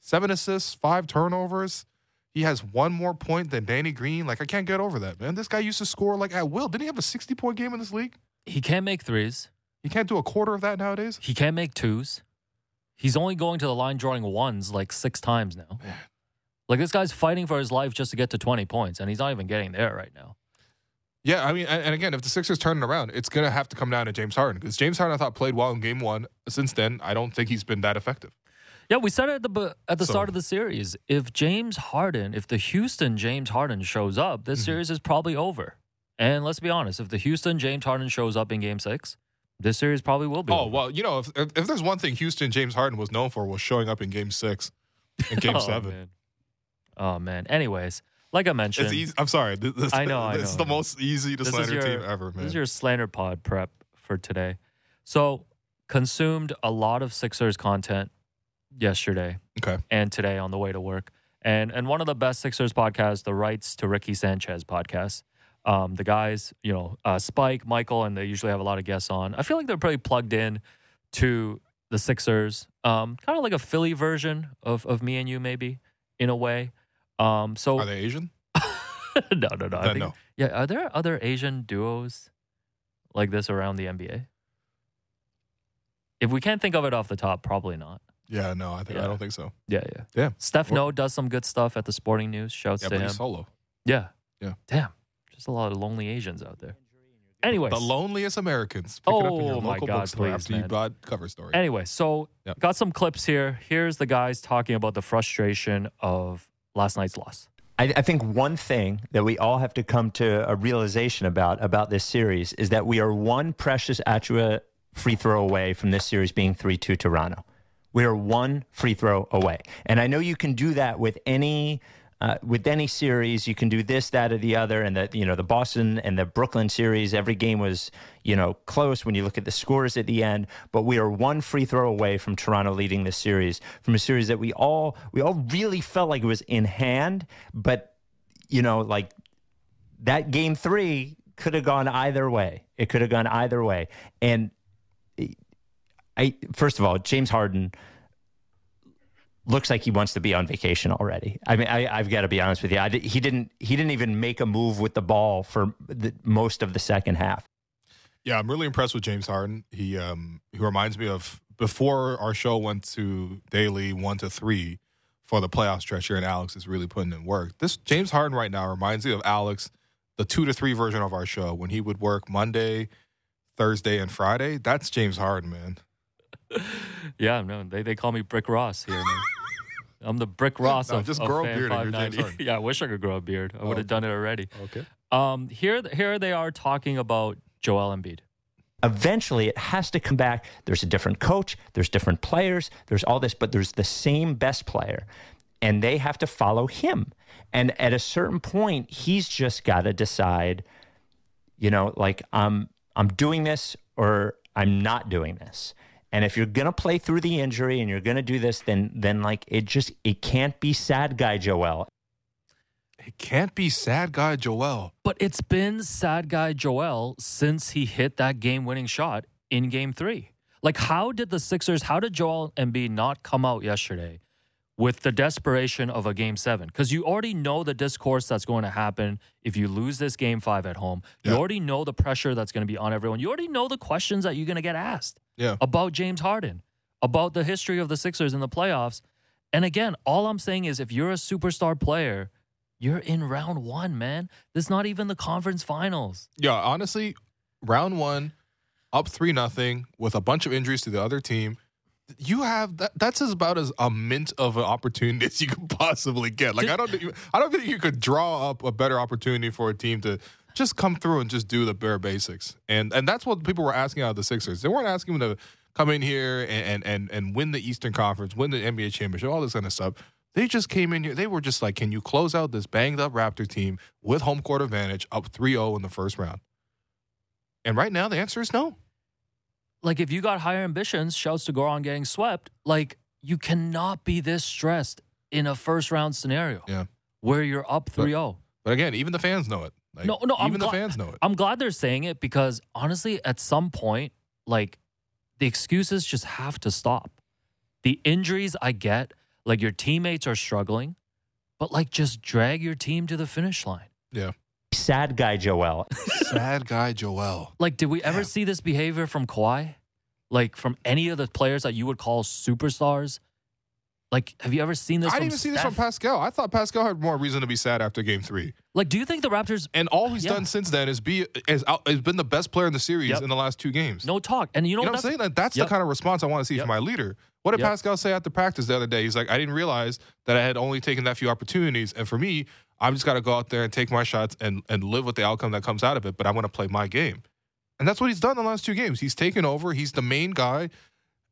Seven assists, five turnovers. He has one more point than Danny Green. Like, I can't get over that, man. This guy used to score like at will. Didn't he have a sixty point game in this league? He can't make threes. He can't do a quarter of that nowadays. He can't make twos. He's only going to the line drawing ones like six times now. Man. Like this guy's fighting for his life just to get to 20 points, and he's not even getting there right now. Yeah, I mean, and, again, if the Sixers turn it around, it's gonna have to come down to James Harden because James Harden I thought played well in Game One. Since then, I don't think he's been that effective. Yeah, we said it at the at the So- start of the series. If James Harden, if the Houston James Harden shows up, this Mhm. series is probably over. And let's be honest, if the Houston James Harden shows up in Game Six, this series probably will be. Oh over. well, you know, if, if if there's one thing Houston James Harden was known for was showing up in Game Six and Game Oh, Seven. Man. Oh man. Anyways, like I mentioned, It's easy. I'm sorry. This, this, I know, I This is the most easy to This slander your- team ever, man. This is your slander pod prep for today. So, consumed a lot of Sixers content yesterday okay. and today on the way to work. And and one of the best Sixers podcasts, the Rights to Ricky Sanchez podcast. Um, the guys, you know, uh, Spike, Michael, and they usually have a lot of guests on. I feel like they're pretty plugged in to the Sixers, um, kind of like a Philly version of of me and you, maybe in a way. Um, so Are they Asian? no, no, no. I think, no. Yeah, are there other Asian duos like this around the NBA? If we can't think of it off the top, probably not. Yeah, no. I think I don't think so. Yeah, yeah. Yeah. Steph Or- No does some good stuff at the Sporting News. Shouts Yeah, to him. he's solo. Yeah. Yeah. Damn. Just a lot of lonely Asians out there. Anyways. The loneliest Americans. Pick it up in your Oh, my God, please, after you man. bought cover story. Anyway, so Yep. got some clips here. Here's the guys talking about the frustration of last night's loss. I, I think one thing that we all have to come to a realization about about this series is that we are one Precious Achiuwa free throw away from this series being 3-2 Toronto. We are one free throw away. And I know you can do that with any uh, with any series, you can do this, that, or the other. And the you know the Boston and the Brooklyn series, every game was you know close when you look at the scores at the end. But we are one free throw away from Toronto leading this series, from a series that we all we all really felt like it was in hand, but you know like that game three could have gone either way. It could have gone either way. And I first of all, James Harden looks like he wants to be on vacation already. I mean, I, I've got to be honest with you. I, he didn't. He didn't even make a move with the ball for the, most of the second half. Yeah, I'm really impressed with James Harden. He um he reminds me of before our show went to daily one to three for the playoff stretch here, and Alex is really putting in work. This James Harden right now reminds me of Alex, the two to three version of our show when he would work Monday, Thursday, and Friday. That's James Harden, man. Yeah, no, they, they call me Brick Ross here, man. I'm the Brick Ross No, of just of grow a Fan beard and you're James 590. Yeah, I wish I could grow a beard. I would have done it already. Okay. Um, here, here they are talking about Joel Embiid. Eventually, it has to come back. There's a different coach. There's different players. There's all this, but there's the same best player. and they have to follow him. And at a certain point, he's just got to decide, you know, like I'm I'm doing this or I'm not doing this. And if you're gonna play through the injury and you're gonna do this, then then like it just it can't be sad guy Joel. It can't be sad guy Joel. But it's been sad guy Joel since he hit that game winning shot in game three. Like, how did the Sixers, how did Joel Embiid not come out yesterday with the desperation of a game seven? Because you already know the discourse that's going to happen if you lose this game five at home. You Yeah. already know the pressure that's going to be on everyone. You already know the questions that you're going to get asked Yeah. about James Harden, about the history of the Sixers in the playoffs. And again, all I'm saying is if you're a superstar player, you're in round one, man. This is not even the conference finals. Yeah, honestly, round one, up three nothing with a bunch of injuries to the other team. You have that. That's as about as a mint of an opportunity as you could possibly get. Like I don't, I don't think you could draw up a better opportunity for a team to just come through and just do the bare basics. And and that's what people were asking out of the Sixers. They weren't asking them to come in here and and and, and win the Eastern Conference, win the NBA championship, all this kind of stuff. They just came in here. They were just like, can you close out this banged up Raptor team with home court advantage up 3 0 in the first round? And right now, the answer is no. Like if you got higher ambitions, shouts to go on getting swept, like you cannot be this stressed in a first round scenario. Yeah. Where you're up But- 3-0. But again, even the fans know it. Like, No, no, I'm the gla- fans know it. I'm glad they're saying it because honestly, at some point, like the excuses just have to stop. The injuries I get, like your teammates are struggling, but like just drag your team to the finish line. Yeah. Sad guy Joel. Sad guy Joel. Like, did we ever see this behavior from Kawhi? Like from any of the players that you would call superstars? Like, have you ever seen this? I didn't even see this from Pascal. I thought Pascal had more reason to be sad after game three. Like, do you think the Raptors? And all he's Yeah. done since then is be is out, has been the best player in the series Yep. in the last two games. No talk. And you know, you know what I'm saying? Like, that's Yep. the kind of response I want to see Yep. from my leader. What did. Pascal say after practice the other day? He's like, I didn't realize that I had only taken that few opportunities, and for me, I'm just got to go out there and take my shots and and live with the outcome that comes out of it. But I want to play my game, and that's what he's done the last two games. He's taken over. He's the main guy.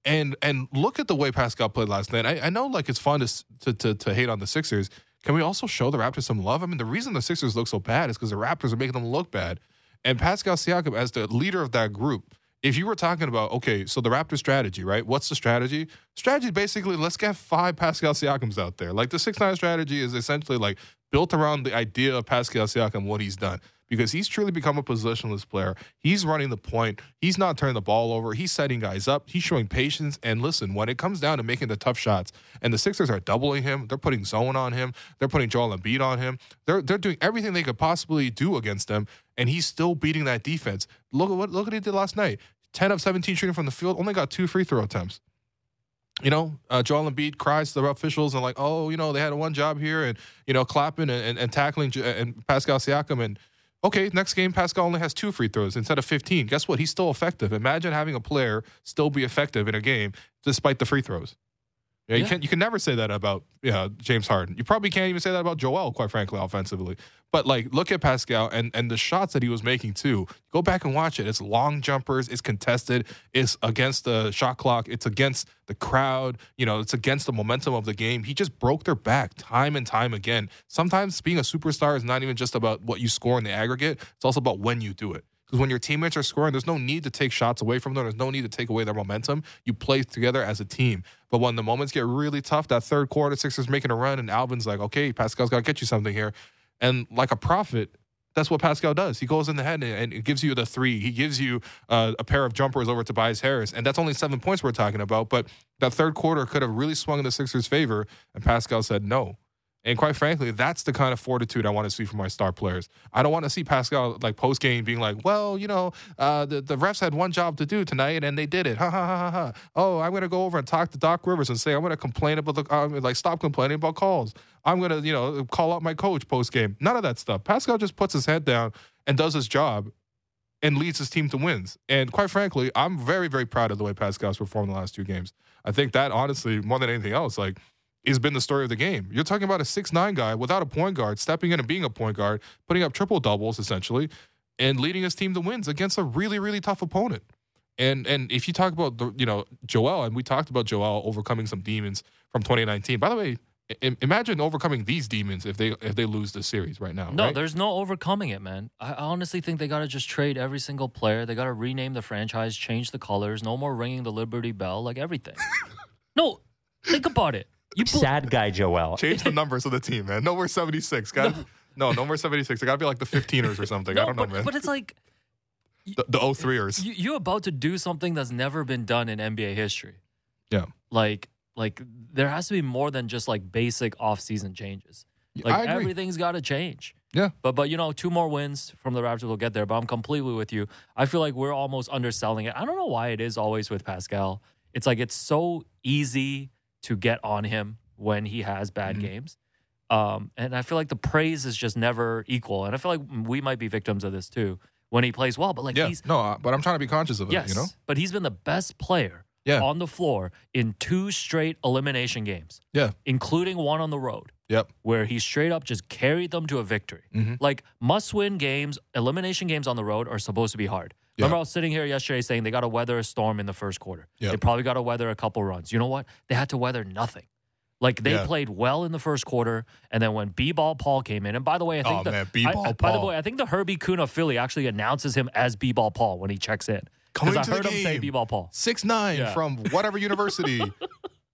And and look at the way Pascal played last night. I, I know like it's fun to, to to to hate on the Sixers. Can we also show the Raptors some love? I mean, the reason the Sixers look so bad is because the Raptors are making them look bad. And Pascal Siakam, as the leader of that group, if you were talking about okay, so the Raptor strategy, right? What's the strategy? Strategy basically let's get five Pascal Siakams out there. Like the six nine strategy is essentially like built around the idea of Pascal Siakam, what he's done. Because he's truly become a positionless player. He's running the point. He's not turning the ball over. He's setting guys up. He's showing patience. And listen, when it comes down to making the tough shots, and the Sixers are doubling him, they're putting zone on him, they're putting Joel Embiid on him. They're they're doing everything they could possibly do against him, and he's still beating that defense. Look at what look at he did last night. Ten of seventeen shooting from the field, only got two free throw attempts. You know, uh, Joel Embiid cries to the officials and like, oh, you know, they had one job here, and you know, clapping and, and, and tackling J- and Pascal Siakam, and okay, next game Pascal only has two free throws instead of fifteen. Guess what? He's still effective. Imagine having a player still be effective in a game despite the free throws. Yeah, you Yeah. can you can never say that about yeah, James Harden. You probably can't even say that about Joel, quite frankly, offensively. But like, look at Pascal and and the shots that he was making too. Go back and watch it. It's long jumpers. It's contested. It's against the shot clock. It's against the crowd. You know, it's against the momentum of the game. He just broke their back time and time again. Sometimes being a superstar is not even just about what you score in the aggregate. It's also about when you do it. Because when your teammates are scoring, there's no need to take shots away from them. There's no need to take away their momentum. You play together as a team. But when the moments get really tough, that third quarter, Sixers making a run, and Alvin's like, okay, Pascal's got to get you something here. And like a prophet, that's what Pascal does. He goes in the head and, it gives you the three. He gives you uh, a pair of jumpers over Tobias Harris. And that's only seven points we're talking about. But that third quarter could have really swung in the Sixers' favor. And Pascal said no. And quite frankly, that's the kind of fortitude I want to see from my star players. I don't want to see Pascal like post game being like, "Well, you know, uh, the the refs had one job to do tonight and they did it." Ha ha ha ha ha. Oh, I'm gonna go over and talk to Doc Rivers and say I'm gonna complain about the uh, like stop complaining about calls. I'm gonna you know call out my coach post game. None of that stuff. Pascal just puts his head down and does his job and leads his team to wins. And quite frankly, I'm very, very proud of the way Pascal's performed the last two games. I think that honestly, more than anything else, like has been the story of the game. You're talking about a six nine guy without a point guard, stepping in and being a point guard, putting up triple doubles essentially, and leading his team to wins against a really, really tough opponent. And and if you talk about the you know Joel, and we talked about Joel overcoming some demons from 2019. By the way, I- imagine overcoming these demons if they if they lose the series right now. No, right? there's no overcoming it, man. I I honestly think they got to just trade every single player. They got to rename the franchise, change the colors, no more ringing the Liberty Bell, like everything. no, think about it. You put, Sad guy Joel. change the numbers of the team, man. No more seventy six. Got no. no, more seventy six. It got to be like the fifteeners or something. I don't know, but, man. but it's like the the 03ers. you, you're about to do something that's never been done in NBA history. Yeah. Like, like there has to be more than just like basic off-season changes. Like I agree. everything's got to change. Yeah. But but you know, two more wins from the Raptors will get there. But I'm completely with you. I feel like we're almost underselling it. I don't know why it is always with Pascal. It's like it's so easy to get on him when he has bad Mm-hmm. games. Um, and I feel like the praise is just never equal. And I feel like we might be victims of this too when he plays well. But like Yeah. he's No, uh, but I'm trying to be conscious of it. yes, You know. but he's been the best player Yeah. on the floor in two straight elimination games, Yeah. including one on the road Yep. where he straight up just carried them to a victory. Mhm. Like must win games, elimination games on the road are supposed to be hard. Yeah. Remember, I was sitting here yesterday saying they got to weather a storm in the first quarter. Yeah. They probably got to weather a couple runs. You know what? They had to weather nothing. Like they Yeah. played well in the first quarter, and then when B-ball Paul came in, and by the way, I think Oh, the, man, B-ball I- By the way, I think the Herbie Kuna Philly actually announces him as B-ball Paul when he checks in Coming I heard him say. B-ball Paul. Six nine Yeah. from whatever university.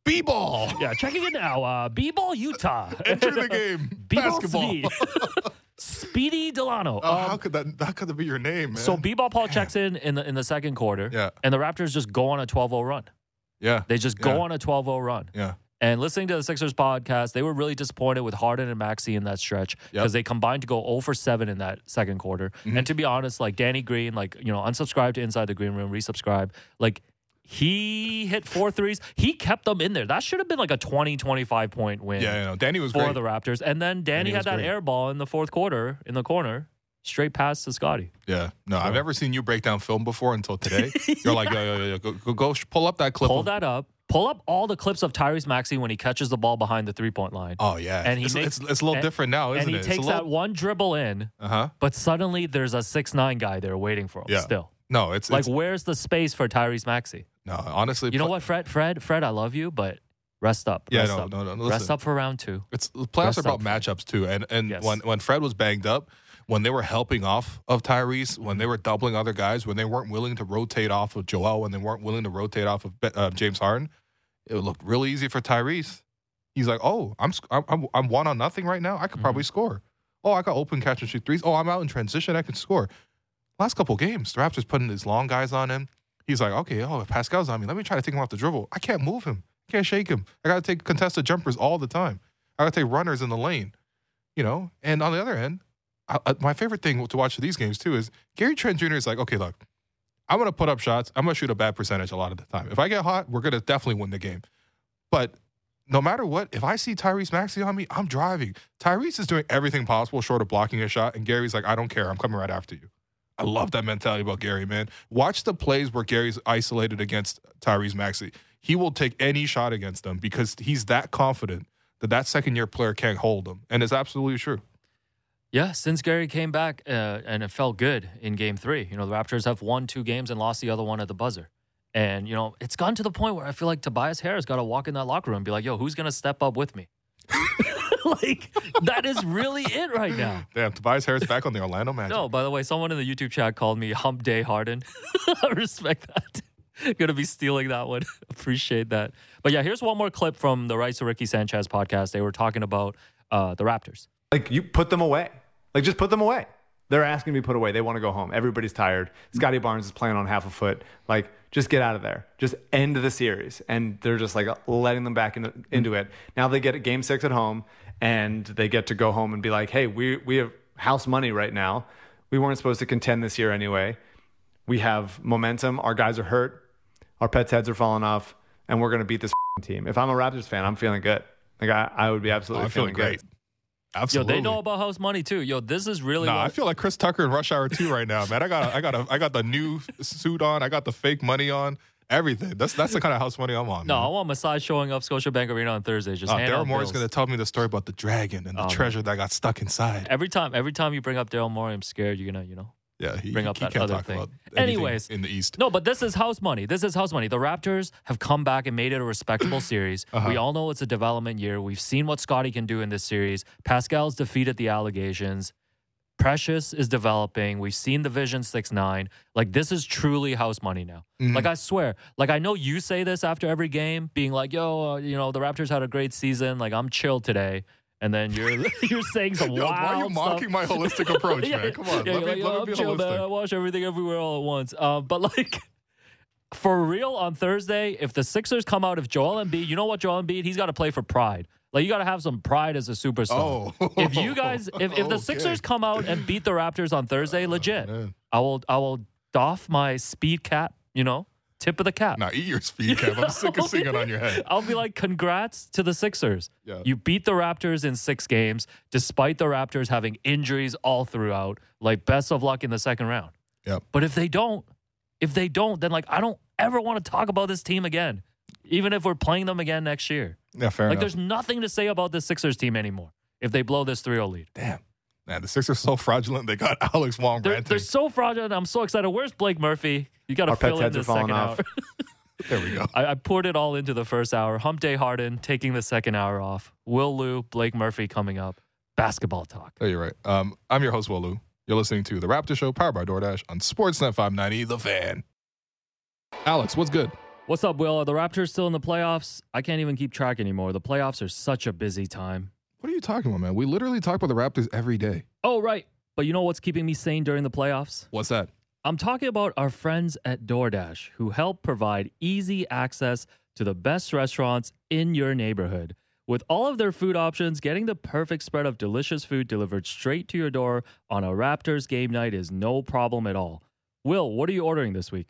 B ball. Yeah, checking it now. Uh, B-ball Yuta. Enter the game. B-ball Basketball. Speed. Speedy Delano. Oh, Um, how could that? How could that be your name, man? So B-ball Paul checks in in the in the second quarter, Yeah. and the Raptors just go on a 12-0 run. yeah. They just go Yeah. on a 12-0 run. Yeah. And listening to the Sixers podcast, they were really disappointed with Harden and Maxey in that stretch because Yep. Mm-hmm. they combined to go 0 for 7 in that second quarter. And to be honest, like Danny Green, like, you know, unsubscribe to Inside the Green Room, resubscribe. Like, he hit four threes. He kept them in there. That should have been like a 20, 25 point win Yeah. You know, Danny was for great. the Raptors. And then Danny, Danny had that great. air ball in the fourth quarter in the corner, straight pass to Scotty. yeah. No, I've never seen you break down film before until today. You're like, yo, yo, yo, yo, go, go, go pull up that clip. Pull of- that up. Pull up all the clips of Tyrese Maxey when he catches the ball behind the three point line. Oh yeah. And he it's, makes- it's, it's a little and- different now, isn't it? and he it? takes that one dribble in, Uh huh. but suddenly there's a six nine guy there waiting for him Yeah. still. No, it's Like, it's, where's the space for Tyrese Maxey? no. Honestly, You know what, Fred? Fred, Fred, I love you, but rest up. Yeah, rest no, up. no, no, no, Rest up for round two. It's the playoffs Rest are about up, matchups too, and and Yes. when when Fred was banged up, when they were helping off of Tyrese, when they were doubling other guys, when they weren't willing to rotate off of Joel, when they weren't willing to rotate off of uh, James Harden, it looked really easy for Tyrese. He's like, oh, I'm I'm I'm, I'm one on nothing right now. I could probably Mm-hmm. score. Oh, I got open catch and shoot threes. Oh, I'm out in transition. I can score. Last couple games, the Raptors putting these long guys on him. He's like, okay, oh, if Pascal's on me, let me try to take him off the dribble. I can't move him. I can't shake him. I got to take contested jumpers all the time. I got to take runners in the lane, you know. And on the other end, I, I, my favorite thing to watch for these games too is Gary Trent Jr. is like, okay, look, I'm gonna put up shots. I'm gonna shoot a bad percentage a lot of the time. If I get hot, we're gonna definitely win the game. But no matter what, if I see Tyrese Maxey on me, I'm driving. Tyrese is doing everything possible short of blocking a shot, and Gary's like, I don't care. I'm coming right after you. I love that mentality about Gary, man. Watch the plays where Gary's isolated against Tyrese Maxey. He will take any shot against them because he's that confident that that second year player can't hold him. And it's absolutely true. Yeah, since Gary came back uh, and it felt good in game three. You know, the Raptors have won two games and lost the other one at the buzzer. And, you know, it's gotten to the point where I feel like Tobias Harris got to walk in that locker room and be like, yo, who's going to step up with me? like, that is really it right now. Damn, Tobias Harris back on the Orlando Magic. No, by the way, someone in the YouTube chat called me Hump Day Harden. I respect that. Gonna be stealing that one. Appreciate that. But yeah, here's one more clip from the Rights to Ricky Sanchez podcast. They were talking about uh, the Raptors. Like you put them away. Like just put them away. They're asking to be put away. They want to go home. Everybody's tired. Scotty Barnes is playing on half a foot. Like just get out of there. Just end the series. And they're just like letting them back into, into it. Now they get a game six at home and they get to go home and be like, hey, we we have house money right now. We weren't supposed to contend this year anyway. We have momentum. Our guys are hurt. Our pets' heads are falling off, and we're gonna beat this team. If I'm a Raptors fan, I'm feeling good. Like I, I would be Oh, absolutely I'm feeling feeling great. good. Yo, they know about house money too. Yo, this is really Nah, what- I feel like Chris Tucker in Rush Hour 2 right now, man. I got I got a, I got the new suit on. I got the fake money on. Everything. That's that's the kind of house money I'm on. No, I want Masai showing up Scotiabank Arena on Thursday. Just Uh, Daryl Morey is going to tell me the story about the dragon and the man. treasure that got stuck inside. Every time, every time you bring up Daryl Morey, I'm scared you're gonna, you know, Yeah, he, bring he up that can't other talk thing. about Anyways, in the East. No, but this is house money. This is house money. The Raptors have come back and made it a respectable series. Uh-huh. We all know it's a development year. We've seen what Scotty can do in this series. Pascal's defeated the allegations. Precious is developing. We've seen the Vision 6 9. Like, this is truly house money now. Mhm. Like, I swear, like, I know you say this after every game, being like, yo, uh, you know, the Raptors had a great season. Like, I'm chill today. And then you're you're saying some Yo, wild why are you stuff. mocking my holistic approach, man? Come on, Yeah, let me, like, let "Oh, me be I'm chill, man. I watch everything everywhere all at once. Uh, but like, for real, on Thursday, if the Sixers come out, if Joel Embiid, you know what, Joel Embiid, he's got to play for pride. Like you got to have some pride as a superstar. Oh, if you guys, if, if the Okay. Sixers come out and beat the Raptors on Thursday, oh, legit, man. I will I will doff my speed cap. You know, tip of the cap. Now eat your speed cap. I'm sick of seeing it on your head. I'll be like, congrats to the Sixers. Yeah. You beat the Raptors in six games, despite the Raptors having injuries all throughout. Like, best of luck in the second round. Yep. But if they don't, if they don't, then like I don't ever want to talk about this team again, even if we're playing them again next year. Yeah, fair enough. like, enough. there's nothing to say about this Sixers team anymore if they blow this 3-0 lead. Damn. Man, the Sixers are so fraudulent. They got Alex Wong They're, ranting. they're so fraudulent. I'm so excited. Where's Blake Murphy? You got to fill in heads are this second off. hour. There we go. I, I poured it all into the first hour. Hump Day Harden taking the second hour off. Will Lou, Blake Murphy coming up. Basketball talk. Oh, you're right. Um, I'm your host, Will Lou. You're listening to The Raptor Show, powered by DoorDash on Sportsnet 590, The Fan. Alex, what's good? What's up, Will? Are the Raptors still in the playoffs? I can't even keep track anymore. The playoffs are such a busy time. What are you talking about, man? We literally talk about the Raptors every day. Oh, right. But you know what's keeping me sane during the playoffs? What's that? I'm talking about our friends at DoorDash who help provide easy access to the best restaurants in your neighborhood. With all of their food options, getting the perfect spread of delicious food delivered straight to your door on a Raptors game night is no problem at all. Will, what are you ordering this week?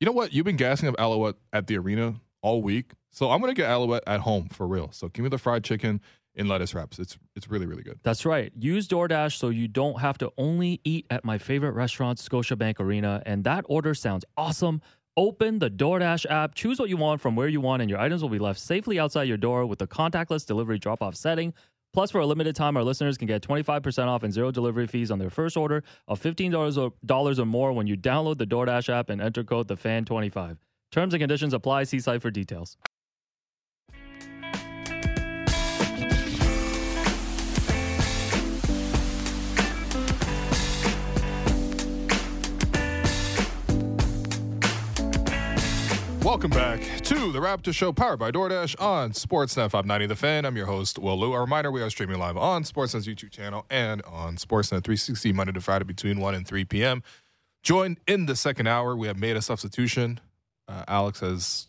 You know what? You've been gassing up Alouette at the arena all week. So I'm to get Alouette at home for real. So give me the fried chicken in lettuce wraps. It's it's really, really good. That's right. Use DoorDash so you don't have to only eat at my favorite restaurant, Scotiabank Arena. And that order sounds awesome. Open the DoorDash app, choose what you want from where you want, and your items will be left safely outside your door with the contactless delivery drop off setting. Plus, for a limited time, our listeners can get 25% off and zero delivery fees on their first order of $15 or, more when you download the DoorDash app and enter code TheFan25. Terms and conditions apply. See site for details. Welcome back to the Raptor Show, powered by DoorDash on Sportsnet 590 The Fan. I'm your host, Will Lou. A reminder, we are streaming live on Sportsnet's YouTube channel and on Sportsnet 360 Monday to Friday between 1 and 3 p.m. Joined in the second hour, we have made a substitution. Uh, Alex has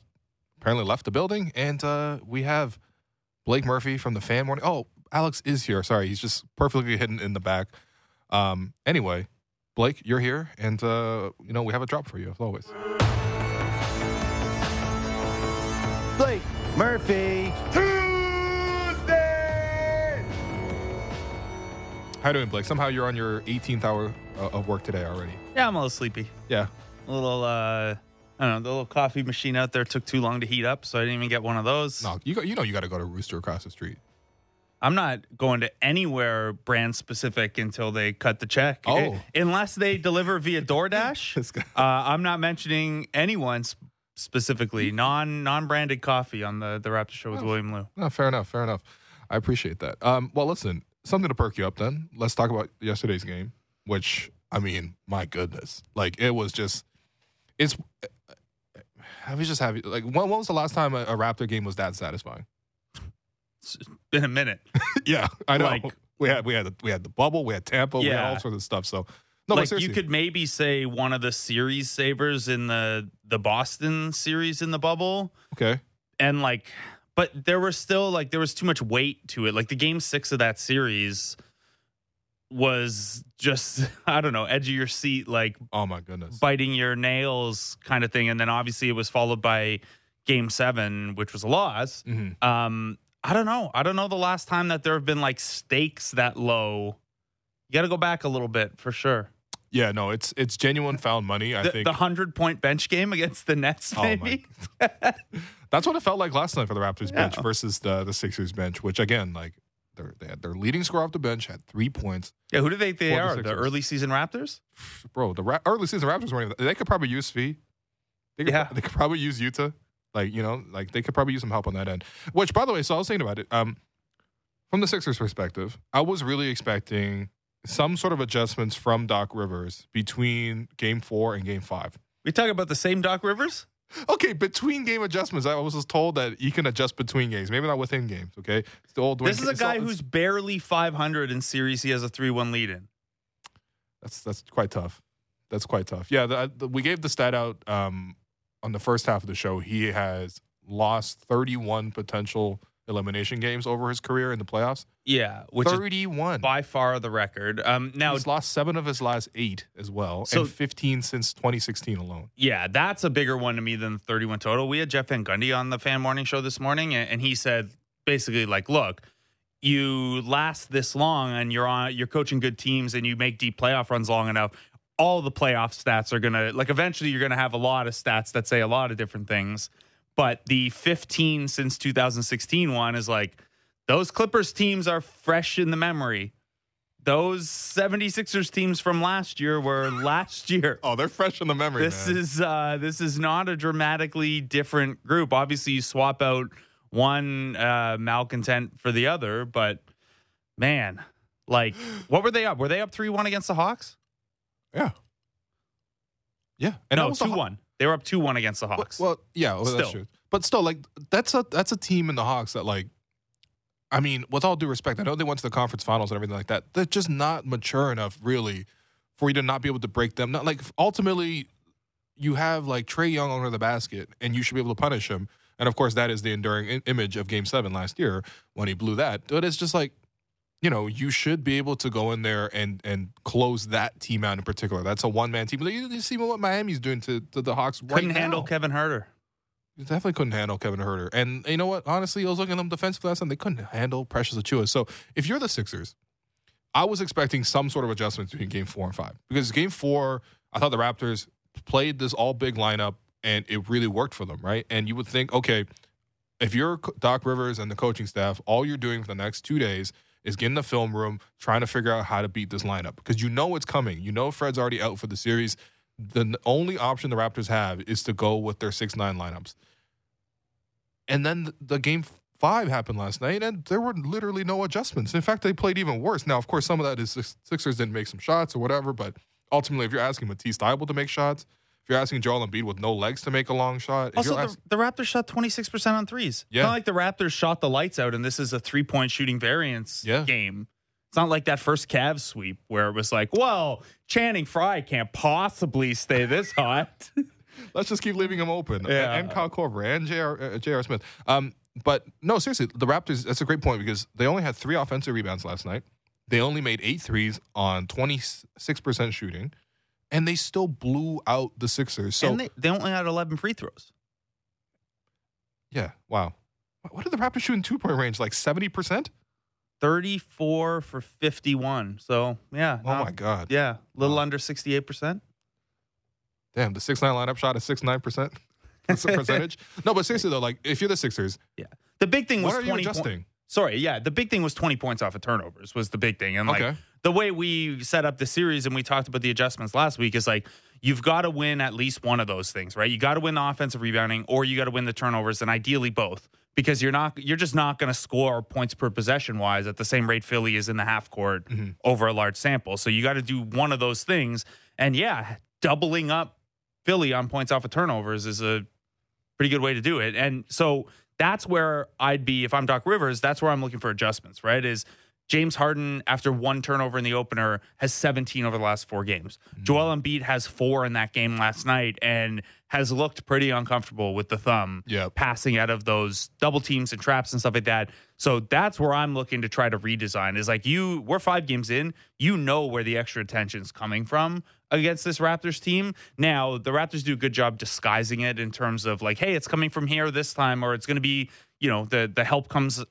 apparently left the building, and uh, we have Blake Murphy from the Fan Morning. Oh, Alex is here. Sorry, he's just perfectly hidden in the back. Um, anyway, Blake, you're here, and uh, you know we have a drop for you as always. Blake Murphy. Tuesday! How you doing, Blake? Somehow you're on your 18th hour uh, of work today already. Yeah, I'm a little sleepy. Yeah. A little, uh, I don't know, the little coffee machine out there took too long to heat up, so I didn't even get one of those. No, you got, you know you got to go to Rooster across the street. I'm not going to anywhere brand specific until they cut the check. Oh. Eh, unless they deliver via DoorDash. Uh, I'm not mentioning anyone sp- specifically, non non branded coffee on the the Raptor Show with William Lou. No, fair enough. Fair enough. I appreciate that. Um, well, listen, something to perk you up. Then let's talk about yesterday's game, which I mean, my goodness, like it was just, it's. I was just happy. Like, when, when was the last time a, a Raptor game was that satisfying? It's been a minute. yeah, I know. Like- we had we had the, we had the bubble, we had Tampa, we had all sorts of stuff. So no, like you could maybe say one of the series savers in the the Boston series in the bubble. okay. and like but there was still like there was too much weight to it like the game six of that series was just i don't know edge of your seat like Oh my goodness. biting your nails kind of thing and then obviously it was followed by game seven which was a loss Mhm. um i don't know i don't know the last time that there have been like stakes that low you got to go back a little bit for sure Yeah, no, it's it's genuine found money. I the, think the 100 point bench game against the nets Oh, maybe That's what it felt like last night for the Raptors bench versus the the Sixers bench, which again, like their they had their leading scorer off the bench had three points. Yeah, who do they think they For the are? The early season Raptors? Bro, the Ra- early season Raptors weren't even, they could probably use Fee. They could, Yeah. they could probably use Yuta. Like, you know, like they could probably use some help on that end. Which by the way, so I was thinking about it. Um from the Sixers perspective, I was really expecting some sort of adjustments from Doc Rivers between game four and game five. We talk about the same Doc Rivers? Okay, between game adjustments, I was told that you can adjust between games, maybe not within games. Okay, it's the old. Dwayne- This is a all- guy who's barely 500 in series. He has a 3 1 lead in. That's that's quite tough. That's quite tough. Yeah, the, the, we gave the stat out um, on the first half of the show. He has lost 31 potential elimination games over his career in the playoffs. Yeah, which 31. is 31. by far the record. Um, now, He's lost seven of his last eight as well, So- and 15 since 2016 alone. yeah, that's a bigger one to me than 31 total. We had Jeff Van Gundy on the Fan Morning Show this morning, and, and he said basically like, look, you last this long, and you're on, you're coaching good teams, and you make deep playoff runs long enough. All the playoff stats are gonna like eventually you're gonna have a lot of stats that say a lot of different things. But the 15 since 2016 one is like those Clippers teams are fresh in the memory. Those 76ers teams from last year were last year. oh, they're fresh in the memory. This man. is uh, this is not a dramatically different group. Obviously, you swap out one uh, malcontent for the other, but man, like what were they up? Were they up 3-1 against the Hawks? Yeah. Yeah. And no, 2-1. They were up two one against the Hawks. Well, yeah, well, that's true. But still, like that's a that's a team in the Hawks that like, I mean, with all due respect, I know they went to the conference finals and everything like that. They're just not mature enough, really, for you to not be able to break them. Not like ultimately, you have like Trae Young under the basket, and you should be able to punish him. And of course, that is the enduring i- image of Game Seven last year when he blew that. But it's just like. You know, you should be able to go in there and and close that team out in particular. That's a one man team. You, you see what Miami's doing to, to the Hawks right Couldn't now. handle Kevin Huerter. They definitely couldn't handle Kevin Huerter. And you know what? Honestly, I was looking at them defensively last time. They couldn't handle Precious Achiuwa. So if you're the Sixers, I was expecting some sort of adjustment between game four and five. Because game four, I thought the Raptors played this all big lineup and it really worked for them, right? And you would think, okay, if you're Doc Rivers and the coaching staff, all you're doing for the next two days is getting the film room, trying to figure out how to beat this lineup. Because you know it's coming. You know Fred's already out for the series. The only option the Raptors have is to go with their six nine lineups. And then the game five happened last night, and there were literally no adjustments. In fact, they played even worse. Now, of course, some of that is Sixers didn't make some shots or whatever, but ultimately, if you're asking Matisse Thybulle to make shots, you're asking Joel Embiid with no legs to make a long shot, Also, the, the Raptors shot 26% on threes. Yeah. It's not like the Raptors shot the lights out and this is a three point shooting variance Yeah. game. It's not like that first Cavs sweep where it was like, well, Channing Frye can't possibly stay this hot. let's just keep leaving them open. Yeah. And, and Kyle Korver and J.R. Uh, J.R. Smith. Um, but no, seriously, the Raptors, that's a great point because they only had three offensive rebounds last night. They only made eight threes on 26% shooting, and they still blew out the Sixers. So, and they, they only had 11 free throws. yeah, wow. What- did the Raptors shoot in two point range? Like 70%? 34 for 51. So, yeah. Oh, not- my God. Yeah, a little Wow. under 68%. Damn, the 6 9 lineup shot at 6 9% That's a percentage. no, but seriously, though, like, if you're the Sixers, Yeah. The big thing was what are you 20 po- Sorry, yeah. The big thing was 20 points off of turnovers was the big thing. And like Okay. The way we set up the series and we talked about the adjustments last week is like you've got to win at least one of those things, right? You got to win the offensive rebounding or you got to win the turnovers and ideally both because you're not you're just not going to score points per possession wise at the same rate Philly is in the half court Mm-hmm. over a large sample. So you got to do one of those things and yeah, doubling up Philly on points off of turnovers is a pretty good way to do it. And so that's where I'd be if I'm Doc Rivers. That's where I'm looking for adjustments. Right? Is James Harden after one turnover in the opener has 17 over the last four games. Mm. Joel Embiid has four in that game last night and has looked pretty uncomfortable with the thumb Yep. passing out of those double teams and traps and stuff like that. So that's where I'm looking to try to redesign. Is like you, we're five games in. You know where the extra attention's coming from against this Raptors team. Now the Raptors do a good job disguising it in terms of like, hey, it's coming from here this time, or it's going to be, you know, the the help comes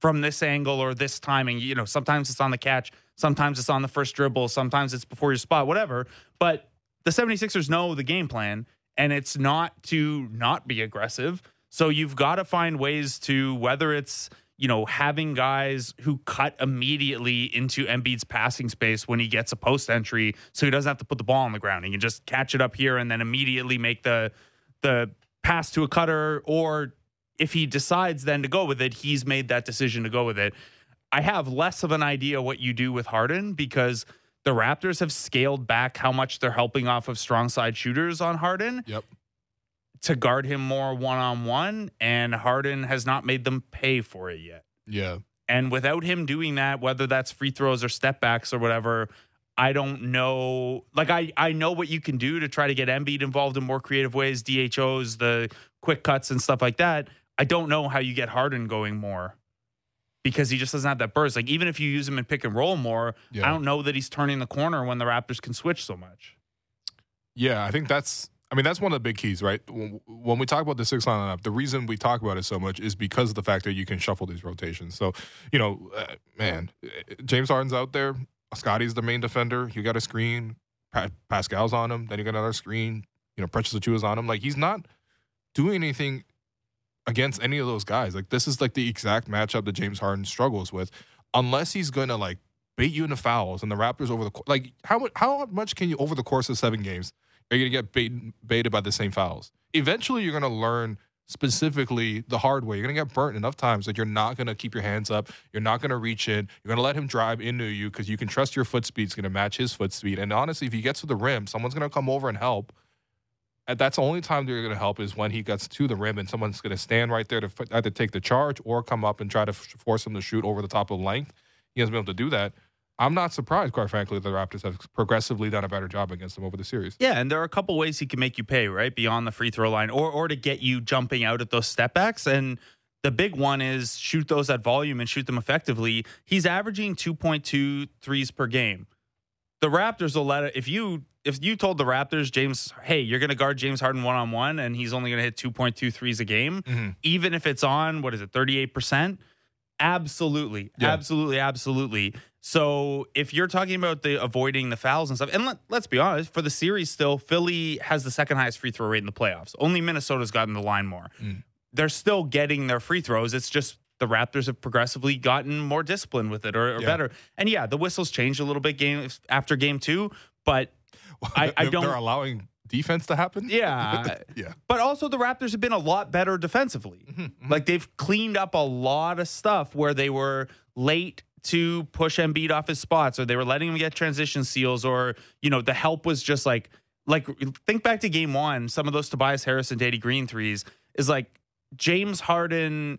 from this angle or this timing. You know, sometimes it's on the catch, sometimes it's on the first dribble, sometimes it's before your spot, whatever. But the 76ers know the game plan, and it's not to not be aggressive. So you've got to find ways to, whether it's, you know, having guys who cut immediately into Embiid's passing space when he gets a post entry, so he doesn't have to put the ball on the ground. He can just catch it up here and then immediately make the the pass to a cutter. Or if he decides then to go with it, he's made that decision to go with it. I have less of an idea what you do with Harden because the Raptors have scaled back how much they're helping off of strong side shooters on Harden Yep. to guard him more one on one, and Harden has not made them pay for it yet. Yeah. And without him doing that, whether that's free throws or step backs or whatever, I don't know. Like I, I know what you can do to try to get Embiid involved in more creative ways, DHOs, the quick cuts and stuff like that. I don't know how you get Harden going more because he just doesn't have that burst. Like even if you use him in pick and roll more, Yeah. I don't know that he's turning the corner when the Raptors can switch so much. Yeah, I think that's. I mean, that's one of the big keys, right? When we talk about the six nine lineup, the reason we talk about it so much is because of the fact that you can shuffle these rotations. So, you know, uh, man, uh, James Harden's out there. Scotty's the main defender. You got a screen. Pa- Pascal's on him. Then you got another screen. You know, Precious Achiuwa's on him. Like he's not doing anything against any of those guys. Like this is like the exact matchup that James Harden struggles with, unless he's gonna like bait you into fouls and the Raptors over the like how how much can you over the course of seven games are you gonna get bait, baited by the same fouls? Eventually, you're gonna learn specifically the hard way. You're gonna get burnt enough times that you're not gonna keep your hands up. You're not gonna reach in. You're gonna let him drive into you because you can trust your foot speed's gonna match his foot speed. And honestly, if he gets to the rim, someone's gonna come over and help. And that's the only time they're going to help is when he gets to the rim and someone's going to stand right there to either take the charge or come up and try to force him to shoot over the top of the length. He hasn't been able to do that. I'm not surprised, quite frankly, that the Raptors have progressively done a better job against him over the series. Yeah, and there are a couple ways he can make you pay, right? Beyond the free throw line or or to get you jumping out at those step backs. And the big one is shoot those at volume and shoot them effectively. He's averaging 2.2 threes per game. The Raptors will let it if you if you told the Raptors, James, hey, you're gonna guard James Harden one on one and he's only gonna hit 2.2 threes a game, Mhm. even if it's on what is it, 38%? Absolutely. Yeah. Absolutely, absolutely. So if you're talking about the avoiding the fouls and stuff, and let, let's be honest, for the series still, Philly has the second highest free throw rate in the playoffs. Only Minnesota's gotten the line more. Mm. They're still getting their free throws. It's just the Raptors have progressively gotten more disciplined with it or, or Yeah. better. And yeah, the whistles changed a little bit game after game two, but I- I don't- They're allowing defense to happen. Yeah. yeah. but also the Raptors have been a lot better defensively. Mm-hmm, Like they've cleaned up a lot of stuff where they were late to push Embiid off his spots, or they were letting him get transition seals, or you know the help was just like like think back to game one. Some of those Tobias Harris and Danny Green threes is like James Harden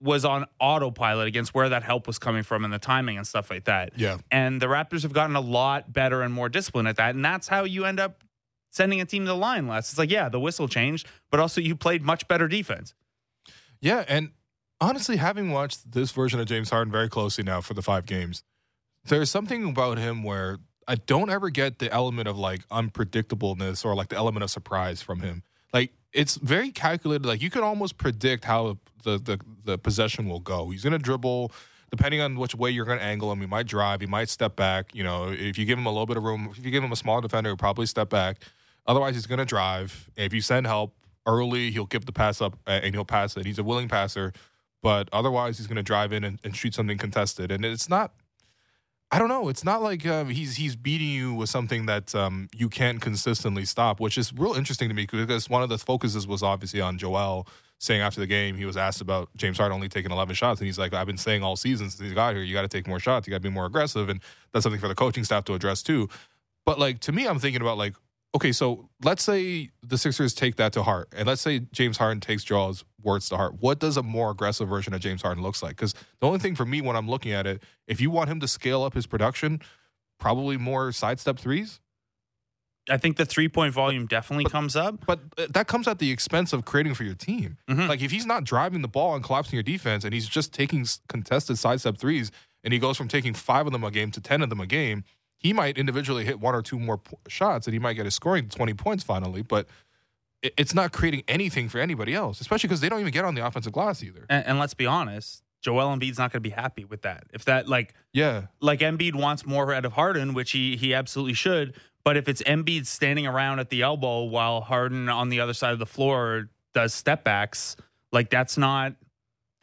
was on autopilot against where that help was coming from and the timing and stuff like that. Yeah. And the Raptors have gotten a lot better and more disciplined at that. And that's how you end up sending a team to the line less. It's like, yeah, the whistle changed, but also you played much better defense. Yeah, and honestly, having watched this version of James Harden very closely now for the five games, there's something about him where I don't ever get the element of like unpredictableness or like the element of surprise from him. Like it's very calculated. Like you can almost predict how the the, the possession will go. He's gonna dribble. Depending on which way you're going to angle him, he might drive, he might step back. You know, if you give him a little bit of room, if you give him a small defender, he'll probably step back. Otherwise, he's going to drive. If you send help early, he'll give the pass up and he'll pass it. He's a willing passer, but otherwise, he's going to drive in and, and shoot something contested. And it's not. I don't know. It's not like um, he's he's beating you with something that um, you can't consistently stop, which is real interesting to me because one of the focuses was obviously on Joel saying after the game he was asked about James Harden only taking 11 shots and he's like I've been saying all season since he got here you got to take more shots you got to be more aggressive and that's something for the coaching staff to address too. But like to me I'm thinking about like okay so let's say the Sixers take that to heart and let's say James Harden takes Joel's words to heart. What does a more aggressive version of James Harden looks like? Because the only thing for me when I'm looking at it, if you want him to scale up his production, probably more sidestep threes. I think the three point volume definitely But- comes up. But uh, that comes at the expense of creating for your team. Mhm. Like if he's not driving the ball and collapsing your defense, and he's just taking contested sidestep threes, and he goes from taking five of them a game to ten of them a game, he might individually hit one or two more p- shots, and he might get his scoring twenty points finally. But it, it's not creating anything for anybody else, especially because they don't even get on the offensive glass either. And, and let's be honest, Joel Embiid's not going to be happy with that. If that like Yeah, like Embiid wants more out of Harden, which he he absolutely should. But if it's Embiid standing around at the elbow while Harden on the other side of the floor does step backs, like that's not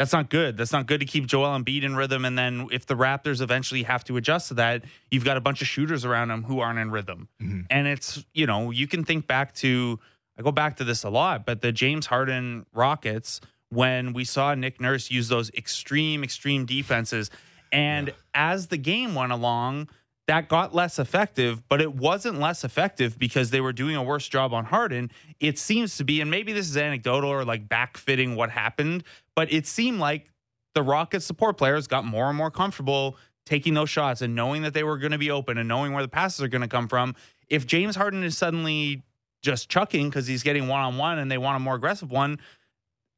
That's not good. That's not good to keep Joel Embiid in rhythm. And then if the Raptors eventually have to adjust to that, you've got a bunch of shooters around him who aren't in rhythm. Mm-hmm. And it's, you know, you can think back to, I go back to this a lot, but the James Harden Rockets, when we saw Nick Nurse use those extreme, extreme defenses. And as the game went along, that got less effective, but it wasn't less effective because they were doing a worse job on Harden. It seems to be, and maybe this is anecdotal or like backfitting what happened, but it seemed like the Rockets support players got more and more comfortable taking those shots and knowing that they were going to be open and knowing where the passes are going to come from. If James Harden is suddenly just chucking because he's getting one on one and they want a more aggressive one,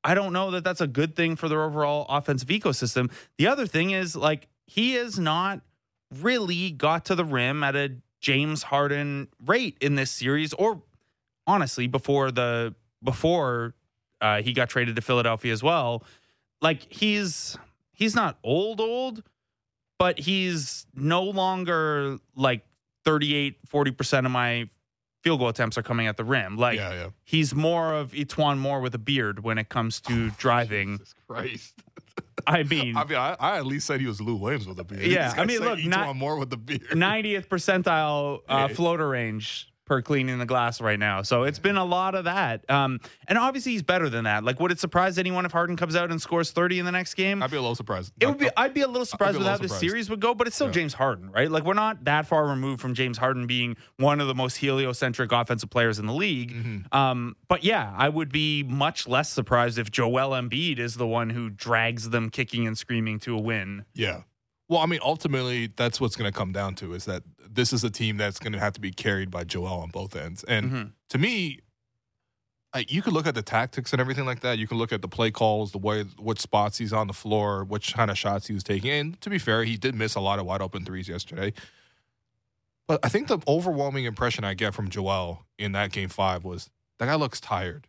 I don't know that that's a good thing for their overall offensive ecosystem. The other thing is like he is not really got to the rim at a James Harden rate in this series, or honestly, before the before uh, he got traded to Philadelphia as well. Like he's he's not old old, but he's no longer like 38, 40% of my field goal attempts are coming at the rim. Like Yeah, yeah. he's more of E'Twaun Moore with a beard when it comes to driving. Jesus Christ. I mean, I mean, I, I at least said he was Lou Williams with a beard. Yeah, I mean, look, not- Moore with the beard. 90th percentile uh, Yeah. floater range per cleaning the glass right now. So it's been a lot of that. Um, and obviously he's better than that. Like, would it surprise anyone if Harden comes out and scores 30 in the next game? I'd be a little surprised. It would be. I'd be a little surprised a with how the series would go, but it's still Yeah. James Harden, right? Like we're not that far removed from James Harden being one of the most heliocentric offensive players in the league. Mm-hmm. Um, but yeah, I would be much less surprised if Joel Embiid is the one who drags them kicking and screaming to a win. Yeah. Well, I mean, ultimately, that's what's going to come down to is that this is a team that's going to have to be carried by Joel on both ends. And Mhm. to me, like, you could look at the tactics and everything like that. You can look at the play calls, the way, what spots he's on the floor, which kind of shots he was taking. And to be fair, he did miss a lot of wide open threes yesterday. But I think the overwhelming impression I get from Joel in that game five was that guy looks tired.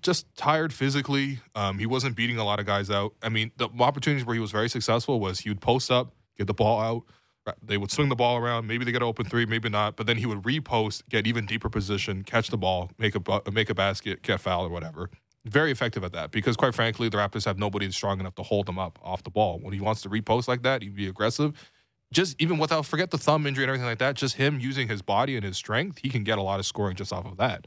Just tired physically. Um, he wasn't beating a lot of guys out. I mean, the opportunities where he was very successful was he would post up, get the ball out. They would swing the ball around. Maybe they get an open three, maybe not. But then he would repost, get even deeper position, catch the ball, make a make a basket, get foul or whatever. Very effective at that because, quite frankly, the Raptors have nobody strong enough to hold them up off the ball. When he wants to repost like that, he'd be aggressive. Just even without forget the thumb injury and everything like that, just him using his body and his strength, he can get a lot of scoring just off of that.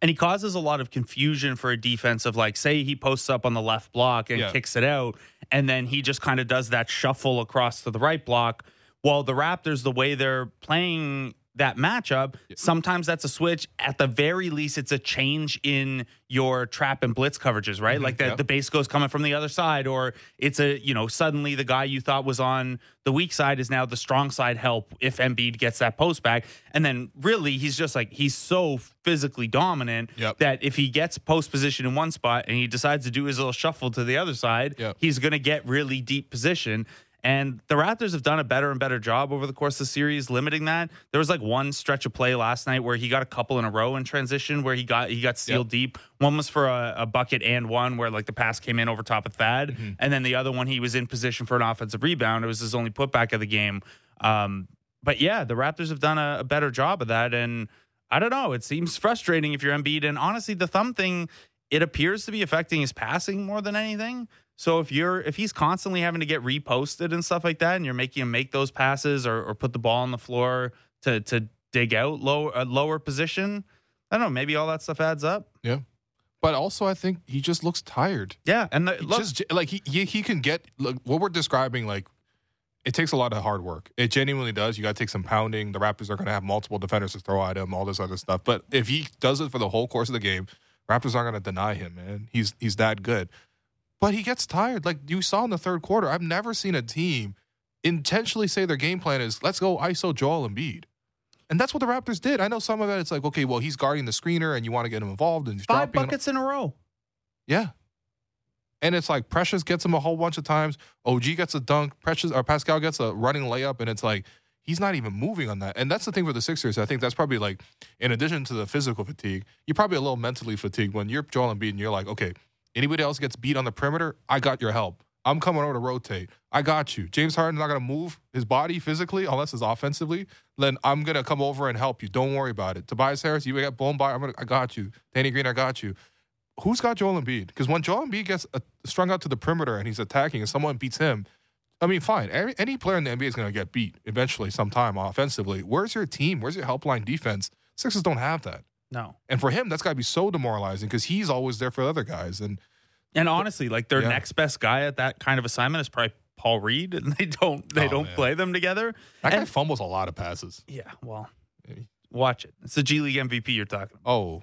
And he causes a lot of confusion for a defense of like, say he posts up on the left block and Yeah. kicks it out, and then he just kind of does that shuffle across to the right block. While the Raptors, the way they're playing that matchup, sometimes that's a switch. At the very least, it's a change in your trap and blitz coverages, right? Mm-hmm. Like that yeah. the base goes coming from the other side, or it's a, you know, suddenly the guy you thought was on the weak side is now the strong side help if Embiid gets that post back. And then really he's just like he's so physically dominant Yep. that if he gets post position in one spot and he decides to do his little shuffle to the other side, Yep. he's going to get really deep position. And the Raptors have done a better and better job over the course of the series limiting that. There was like one stretch of play last night where he got a couple in a row in transition where he got he got sealed deep. One was for a, a bucket and one where like the pass came in over top of Thad, Mm-hmm. and then the other one he was in position for an offensive rebound. It was his only putback of the game. Um, but yeah, the Raptors have done a, a better job of that, and I don't know. It seems frustrating if you're Embiid, and honestly, the thumb thing it appears to be affecting his passing more than anything. So if you're if he's constantly having to get reposted and stuff like that, and you're making him make those passes or, or put the ball on the floor to to dig out low a lower position, I don't know. Maybe all that stuff adds up. Yeah. But also, I think he just looks tired. Yeah, and the, look, just like he, he he can get look, what we're describing like it takes a lot of hard work. It genuinely does. You got to take some pounding. The Raptors are going to have multiple defenders to throw at him, all this other stuff. But if he does it for the whole course of the game, Raptors aren't going to deny him, man. He's he's that good. But he gets tired. Like you saw in the third quarter, I've never seen a team intentionally say their game plan is let's go ISO Joel Embiid. And that's what the Raptors did. I know some of it. It's like, okay, well, he's guarding the screener, and you want to get him involved, and five buckets in a row. Yeah. And it's like Precious gets him a whole bunch of times. OG gets a dunk. Precious or Pascal gets a running layup, and it's like he's not even moving on that. And that's the thing for the Sixers. I think that's probably like, in addition to the physical fatigue, you're probably a little mentally fatigued when you're Joel Embiid and you're like, okay, anybody else gets beat on the perimeter, I got your help. I'm coming over to rotate. I got you. James Harden's not gonna move his body physically unless it's offensively. Then I'm gonna come over and help you. Don't worry about it. Tobias Harris, you get blown by. I'm gonna. I got you. Danny Green, I got you who's got Joel Embiid? Because when Joel Embiid gets uh, strung out to the perimeter and he's attacking and someone beats him, I mean, fine. Any, any player in the NBA is going to get beat eventually, sometime offensively. Where's your team? Where's your helpline defense? Sixers don't have that. No. And for him, that's got to be so demoralizing because he's always there for the other guys. And And honestly, like their Yeah. next best guy at that kind of assignment is probably Paul Reed, and they don't they Oh, don't man. play them together. that guy fumbles a lot of passes. Yeah, well, watch it. It's the G League MVP you're talking about. Oh,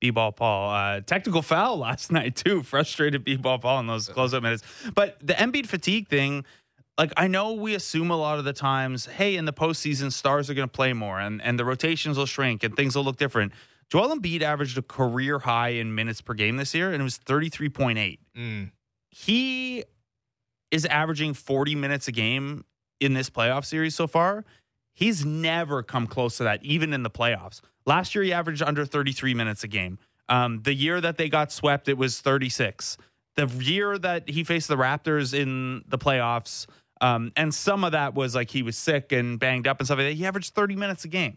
B-ball Paul. Uh, technical foul last night too. Frustrated B-ball Paul in those close-up minutes. But the Embiid fatigue thing, like I know we assume a lot of the times, hey, in the postseason, stars are going to play more and and the rotations will shrink and things will look different. Joel Embiid averaged a career high in minutes per game this year, and it was 33.8. mm, He is averaging 40 minutes a game in this playoff series so far. He's never come close to that, even in the playoffs. Last year, he averaged under 33 minutes a game. Um, the year that they got swept, it was 36. The year that he faced the Raptors in the playoffs, um, and some of that was like he was sick and banged up and stuff like that, he averaged 30 minutes a game.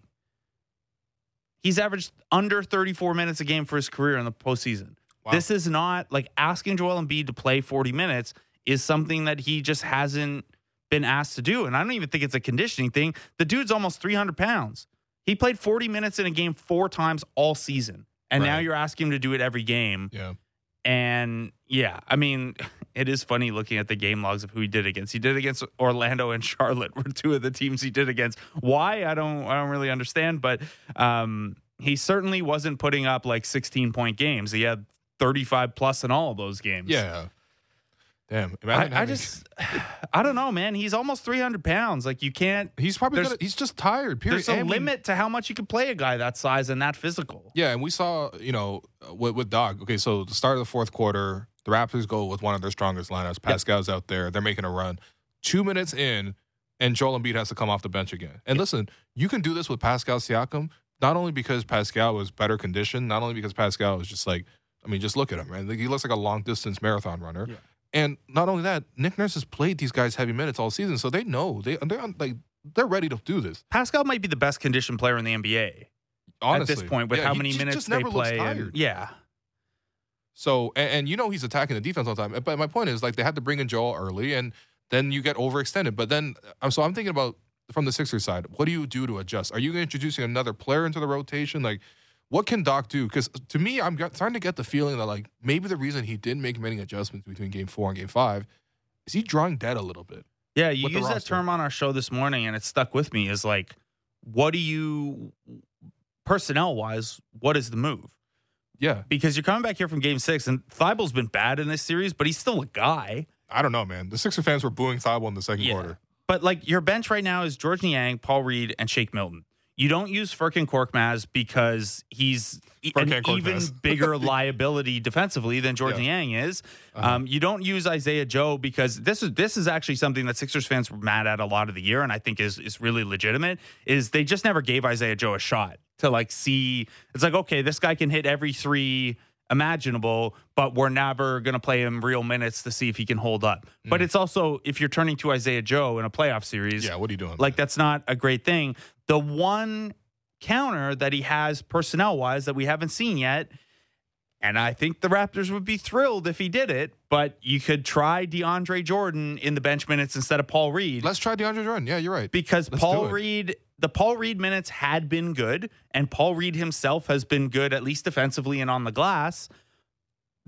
He's averaged under 34 minutes a game for his career in the postseason. Wow. This is not like asking Joel Embiid to play 40 minutes is something that he just hasn't been asked to do. And I don't even think it's a conditioning thing. The dude's almost 300 pounds. He played 40 minutes in a game four times all season. And now you're asking him to do it every game. yeah. And yeah, I mean, it is funny looking at the game logs of who he did against. He did against Orlando and Charlotte were two of the teams he did against. Why? I don't I don't really understand, but um he certainly wasn't putting up like 16 point games. He had 35 plus in all of those games. Yeah. Damn. Imagine I, I just I don't know, man. He's almost 300 pounds. Like you can't He's probably gonna, he's just tired. Period. there's a And we- limit to how much you can play a guy that size and that physical. Yeah, and we saw, you know, with, with Dog. Okay, so the start of the fourth quarter, the Raptors go with one of their strongest lineups. Pascal's out there. They're making a run. Two minutes in, and Joel Embiid has to come off the bench again. And listen, you can do this with Pascal Siakam, not only because Pascal was better conditioned, not only because Pascal was just like, I mean, just look at him, man. Like, he looks like a long distance marathon runner. Yeah. And not only that, Nick Nurse has played these guys heavy minutes all season, so they know they they're like they're ready to do this. Pascal might be the best conditioned player in the NBA Honestly, at this point with Yeah, how many minutes just they play. and- yeah. So and, and you know he's attacking the defense all the time. But my point is like they had to bring in Joel early, and then you get overextended. But then I'm so I'm thinking about from the Sixers side, what do you do to adjust? Are you introducing another player into the rotation? Like, what can Doc do? Because to me, I'm starting to get the feeling that like maybe the reason he didn't make many adjustments between Game Four and Game Five is he drawing dead a little bit. Yeah, you used that term on our show this morning, and it stuck with me. Is like, what do you, personnel wise, what is the move? Yeah, Because you're coming back here from Game Six, and Thybulle's been bad in this series, but he's still a guy. I don't know, man. The Sixer fans were booing Thibault in the second Yeah. quarter. But like your bench right now is Georges Niang, Paul Reed, and Shake Milton. You don't use Furkan Korkmaz because he's an Furkan even bigger liability defensively than Georges Yeah. Niang is. Uh-huh. Um, you don't use Isaiah Joe because this is this is actually something that Sixers fans were mad at a lot of the year, and I think is is really legitimate. Is they just never gave Isaiah Joe a shot to like see. It's like okay, this guy can hit every three imaginable, but we're never going to play him real minutes to see if he can hold up. But it's also if you're turning to Isaiah Joe in a playoff series, Mm. Yeah, what are you doing? like that's not a great thing. The one counter that he has personnel wise that we haven't seen yet, and I think the Raptors would be thrilled if he did it, but you could try DeAndre Jordan in the bench minutes instead of Paul Reed let's try DeAndre Jordan. Yeah, you're right. because Let's Paul. Reed, the Paul Reed minutes had been good, and Paul Reed himself has been good, at least defensively and on the glass.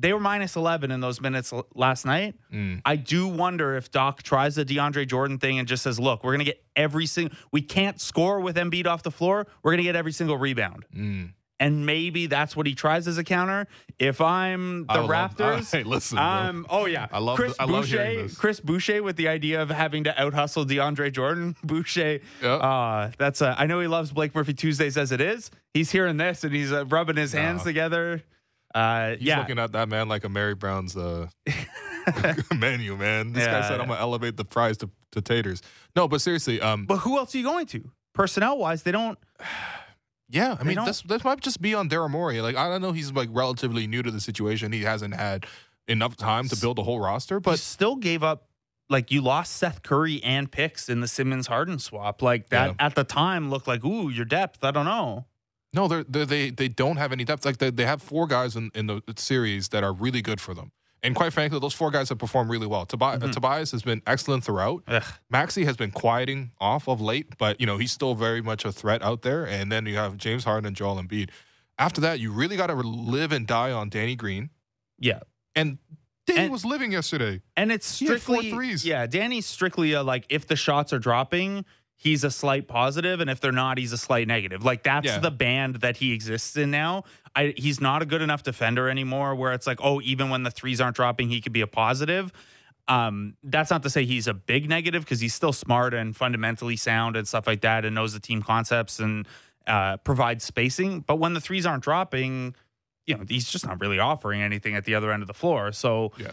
They were minus 11 in those minutes l- last night. Mm. I do wonder if Doc tries the DeAndre Jordan thing and just says, look, we're going to get every single, we can't score with Embiid off the floor. We're going to get every single rebound. Mm. And maybe that's what he tries as a counter. If I'm the I love- Raptors, hey, listen, um, oh yeah, I love Chris the- I Boucher. this. Chris Boucher with the idea of having to out hustle DeAndre Jordan. Boucher, Yeah. uh, that's a, I know he loves Blake Murphy Tuesdays as it is. He's hearing this and he's uh, rubbing his hands Nah. together. Uh, He's yeah, looking at that man like a Mary Brown's uh, menu, man. This guy Yeah. said, "I'm gonna elevate the fries to, to taters." No, but seriously, um, but who else are you going to? Personnel wise, they don't. yeah, I mean, this this might just be on Daryl Morey. Like, I don't know, he's like relatively new to the situation. He hasn't had enough time to build a whole roster, But but still gave up. Like you lost Seth Curry and picks in the Simmons Harden swap. Like that Yeah. at the time looked like ooh your depth. I don't know. No, they're, they're, they they don't have any depth. Like they, they have four guys in, in the series that are really good for them. And quite frankly, those four guys have performed really well. Tobi- Mm-hmm. uh, Tobias has been excellent throughout. Ugh. Maxey has been quieting off of late, but you know he's still very much a threat out there. And then you have James Harden and Joel Embiid. After that, you really got to live and die on Danny Green. Yeah. And Danny And- was living yesterday. And it's He had four strictly. Yeah, Danny's strictly a, like if the shots are dropping, he's a slight positive, and if they're not, he's a slight negative. Like that's Yeah. the band that he exists in now. I, he's not a good enough defender anymore. Where it's like, oh, even when the threes aren't dropping, he could be a positive. Um, that's not to say he's a big negative because he's still smart and fundamentally sound and stuff like that, and knows the team concepts and uh, provides spacing. But when the threes aren't dropping, you know, he's just not really offering anything at the other end of the floor. So Yeah.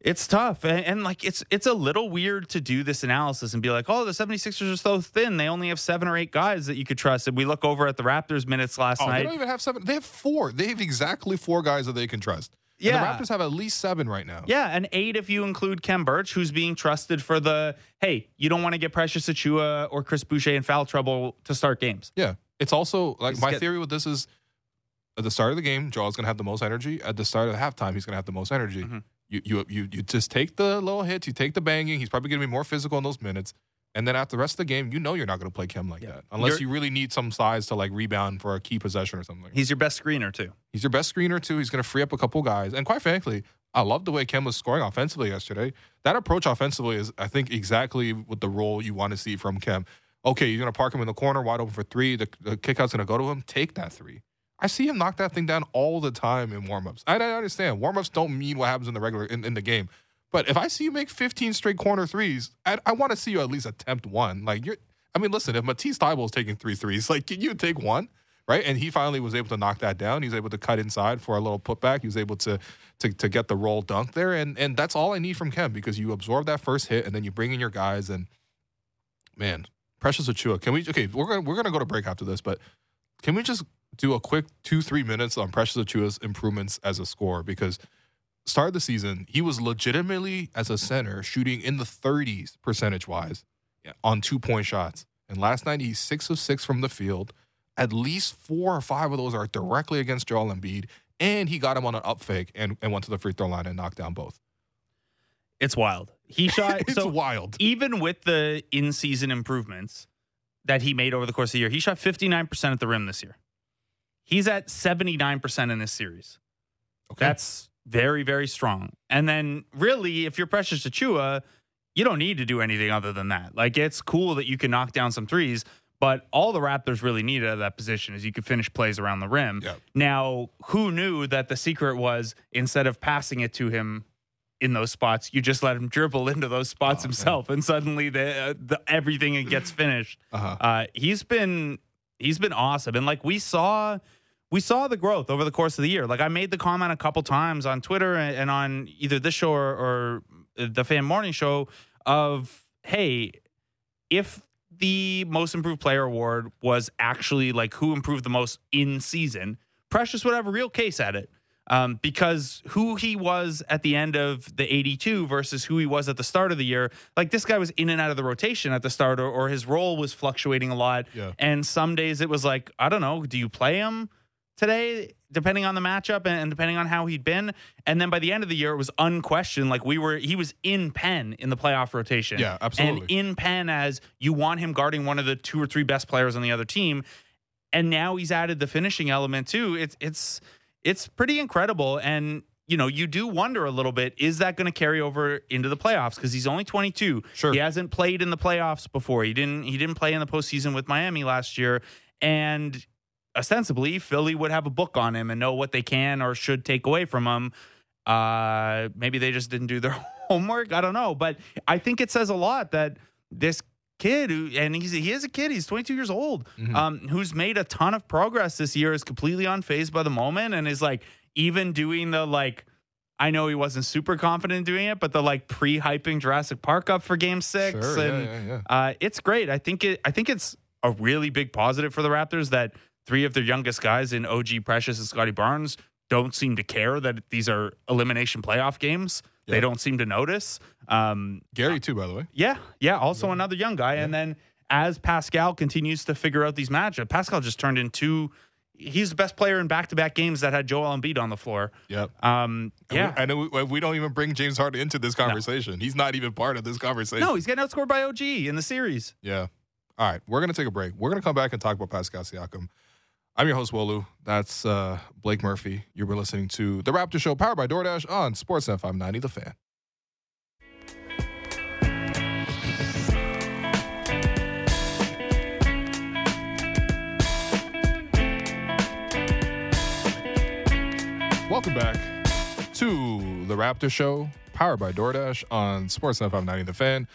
It's tough. And, and like it's it's a little weird to do this analysis and be like, oh, the 76ers are so thin. They only have seven or eight guys that you could trust. And we look over at the Raptors minutes last Oh, they don't even have seven. They have four. They have exactly four guys that they can trust. And Yeah. the Raptors have at least seven right now. Yeah, and eight if you include Khem Birch, who's being trusted for the hey, you don't want to get Precious Achiuwa or Chris Boucher in foul trouble to start games. Yeah. It's also like Just my get- theory with this is at the start of the game, Joel's gonna have the most energy. At the start of the halftime, he's gonna have the most energy. Mhm. You you you you just take the little hits, you take the banging. He's probably gonna be more physical in those minutes. And then after the rest of the game, you know you're not gonna play Khem like Yeah. that. Unless You're- you really need some size to like rebound for a key possession or something. He's your best screener too. He's your best screener too. He's going to free up a couple guys. And quite frankly, I love the way Khem was scoring offensively yesterday. That approach offensively is, I think, exactly what the role you want to see from Khem. Okay, you're going to park him in the corner, wide open for three. The, the kickout's going to go to him. Take that three. I see him knock that thing down all the time in warmups. I, I understand warmups don't mean what happens in the regular in, in the game, but if I see you make 15 straight corner threes, I, I want to see you at least attempt one. Like you're, I mean, listen, if Matisse Thybulle is taking three threes, like can you take one? right? And he finally was able to knock that down. He was able to cut inside for a little putback. He was able to to to get the roll dunk there, and and that's all I need from Khem because you absorb that first hit, and then you bring in your guys, and man, Precious Achiuwa. Can we? Okay, we're gonna we're gonna go to break after this, but can we just do a quick two three minutes on Precious Achiuwa's improvements as a scorer because. Start of the season, he was legitimately as a center shooting in the 30s percentage wise on two point shots. And last night he's six of six from the field. At least four or five of those are directly against Joel Embiid. And he got him on an up fake and, and went to the free throw line and knocked down both. It's wild. He shot it's so wild. even with the in season improvements that he made over the course of the year, he shot 59% at the rim this year. He's at 79% in this series. Okay. That's very, very strong. And then, really, if you're Precious Achiuwa, you don't need to do anything other than that. Like, it's cool that you can knock down some threes, but all the Raptors really needed of that position is you could finish plays around the rim. Yeah. Now, who knew that the secret was instead of passing it to him in those spots, you just let him dribble into those spots Oh, himself, and suddenly the, uh, the everything gets finished. Uh-huh. Uh, he's been he's been awesome, and like we saw we saw the growth over the course of the year. Like I made the comment a couple times on Twitter and, and on either this show or, or the Fan Morning Show of hey, if the Most Improved Player award was actually like who improved the most in season, Precious would have a real case at it. Um, because who he was at the end of the 82 versus who he was at the start of the year, like this guy was in and out of the rotation at the start, or, or his role was fluctuating a lot. Yeah. And some days it was like, I don't know, do you play him today, depending on the matchup and, depending on how he'd been? And then by the end of the year, it was unquestioned. Like we were, he was in pen in the playoff rotation. Yeah, absolutely. And in pen as you want him guarding one of the two or three best players on the other team. And now he's added the finishing element too. It's it's it's pretty incredible. And you know, you do wonder a little bit, is that going to carry over into the playoffs? Because he's only 22. Sure. He hasn't played in the playoffs before. He didn't he didn't play in the postseason with Miami last year. And ostensibly, Philly would have a book on him and know what they can or should take away from him. Uh, maybe they just didn't do their homework. I don't know, but I think it says a lot that this kid who and he's he is a kid. He's 22 years old, Mhm. um, who's made a ton of progress this year. Is completely unfazed by the moment and is like even doing the like. I know he wasn't super confident doing it, but the like pre-hyping Jurassic Park up for Game Six, Sure, yeah, and yeah, yeah. uh, it's great. I think it. I think it's a really big positive for the Raptors that three of their youngest guys in OG Precious and Scotty Barnes don't seem to care that these are elimination playoff games. They don't seem to notice. Um, Gary too, by the way. yeah, yeah. Also another young guy, and then as Pascal continues to figure out these matchups, Pascal just turned into he's the best player in back-to-back games that had Joel Embiid on the floor. Yep. Um, And yeah. we, and we, we don't even bring James Harden into this conversation. He's not even part of this conversation. no, he's getting outscored by OG in the series. Yeah. All right. We're going to take a break. We're going to come back and talk about Pascal Siakam. I'm your host, Will Lou. That's uh, Blake Murphy. You were listening to The Raptor Show, powered by DoorDash on Sportsnet 590 The Fan. Welcome back to The Raptor Show, powered by DoorDash on Sportsnet 590 The Fan.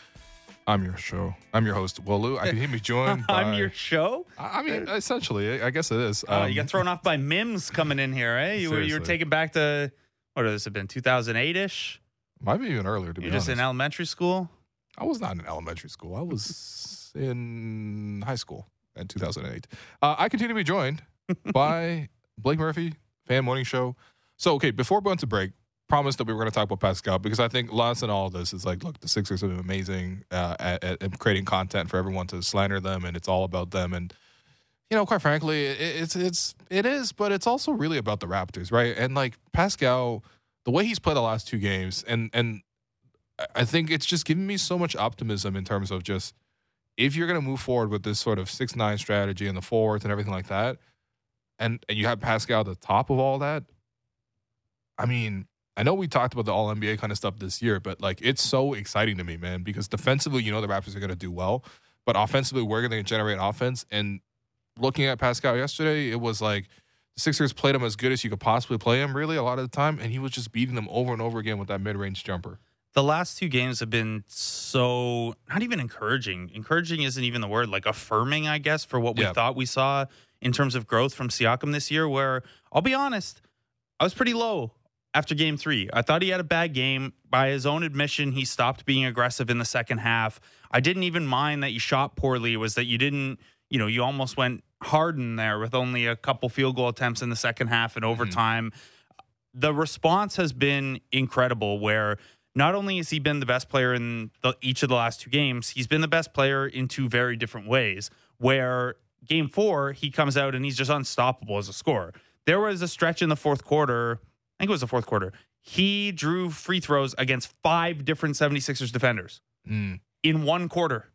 I'm your show. I'm your host, Will Lou. I can hear me joined by. I'm your show. I I mean, essentially, I guess it is. Uh, Um, you got thrown off by Mims coming in here, eh? You, were- you were taken back to what would this have been 2008 ish? Might be even earlier, to You're just honest. in elementary school. I was not in elementary school. I was in high school in 2008. Uh, I continue to be joined by Blake Murphy, Fan Morning Show. So, okay, before we went to break, promised that we were going to talk about Pascal because I think lots in all of this is like, look, the Sixers have been amazing uh, at, at, at creating content for everyone to slander them, and it's all about them. And you know, quite frankly, it, it's it's it is, but it's also really about the Raptors, right? And like Pascal, the way he's played the last two games, and and I- I think it's just giving me so much optimism in terms of just if you're going to move forward with this sort of six nine strategy and the forwards and everything like that, and and you have Pascal at the top of all that. I mean, I know we talked about the All NBA kind of stuff this year, but like it's so exciting to me, man, because defensively, you know, the Raptors are going to do well, but offensively, we're going to generate offense. And looking at Pascal yesterday, it was like the Sixers played him as good as you could possibly play him, really, a lot of the time, and he was just beating them over and over again with that mid range jumper. The last two games have been so not even encouraging. Encouraging isn't even the word, like affirming, I guess, for what we Yeah. thought we saw in terms of growth from Siakam this year. Where I'll be honest, I was pretty low after game three. I thought he had a bad game. By his own admission, he stopped being aggressive in the second half. I didn't even mind that you shot poorly. It was that you didn't, you know, you almost went hard in there with only a couple field goal attempts in the second half and mm-hmm. overtime. The response has been incredible where not only has he been the best player in the, each of the last two games, he's been the best player in two very different ways. Where game four, he comes out and he's just unstoppable as a scorer. There was a stretch in the fourth quarter, I think it was the fourth quarter. He drew free throws against five different 76ers defenders Mm. in one quarter.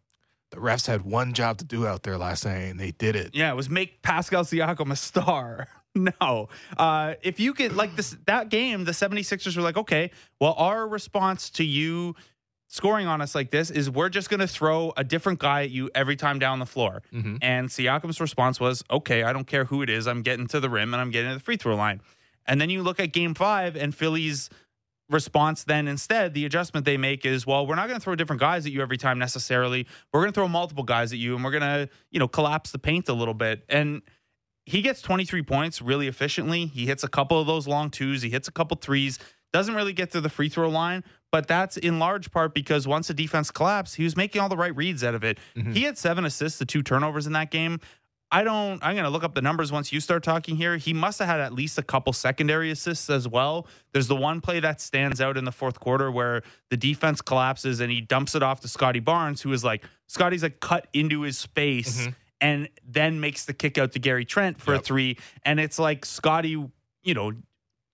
The refs had one job to do out there last night, and they did it. Yeah, it was make Pascal Siakam a star. No. Uh, if you get like this that game, the 76ers were like, okay, well, our response to you scoring on us like this is we're just gonna throw a different guy at you every time down the floor. Mhm. And Siakam's response was, okay, I don't care who it is, I'm getting to the rim and I'm getting to the free throw line. And then you look at game five and Philly's response then instead the adjustment they make is well we're not going to throw different guys at you every time necessarily. We're going to throw multiple guys at you and we're going to you know collapse the paint a little bit. And he gets 23 points really efficiently. He hits a couple of those long twos. He hits a couple threes. Doesn't really get to the free throw line but that's in large part because once the defense collapsed he was making all the right reads out of it. Mm-hmm. He had seven assists to two turnovers in that game I don't. I'm going to look up the numbers once you start talking here. He must have had at least a couple secondary assists as well. There's the one play that stands out in the fourth quarter where the defense collapses and he dumps it off to Scotty Barnes, who is like Scotty's like cut into his space mm-hmm. and then makes the kick out to Gary Trent for a three. And it's like Scotty, you know,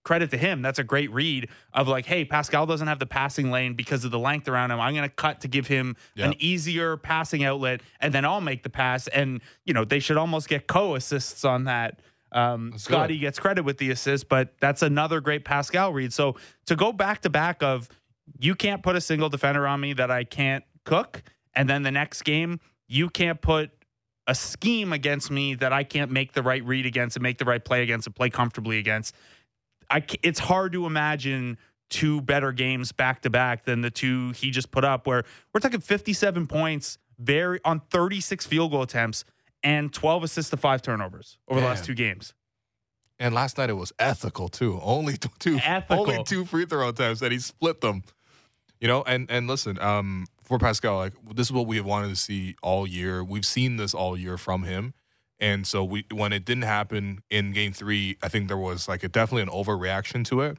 credit to him. That's a great read of like, hey, Pascal doesn't have the passing lane because of the length around him. I'm going to cut to give him Yeah. an easier passing outlet, and then I'll make the pass. And you know, they should almost get co assists on that. Um, Scotty good. gets credit with the assist, but that's another great Pascal read. So to go back to back of you can't put a single defender on me that I can't cook, and then the next game you can't put a scheme against me that I can't make the right read against and make the right play against and play comfortably against. I it's hard to imagine two better games back to back than the two he just put up where we're talking 57 points very on 36 field goal attempts and 12 assists to 5 turnovers over the last two games. And last night it was ethical too. Only two, Ethical. only two free throw attempts, and he split them. You know, and and listen, um, for Pascal, like this is what we have wanted to see all year. We've seen this all year from him, and so we when it didn't happen in Game Three, I think there was like a, definitely an overreaction to it.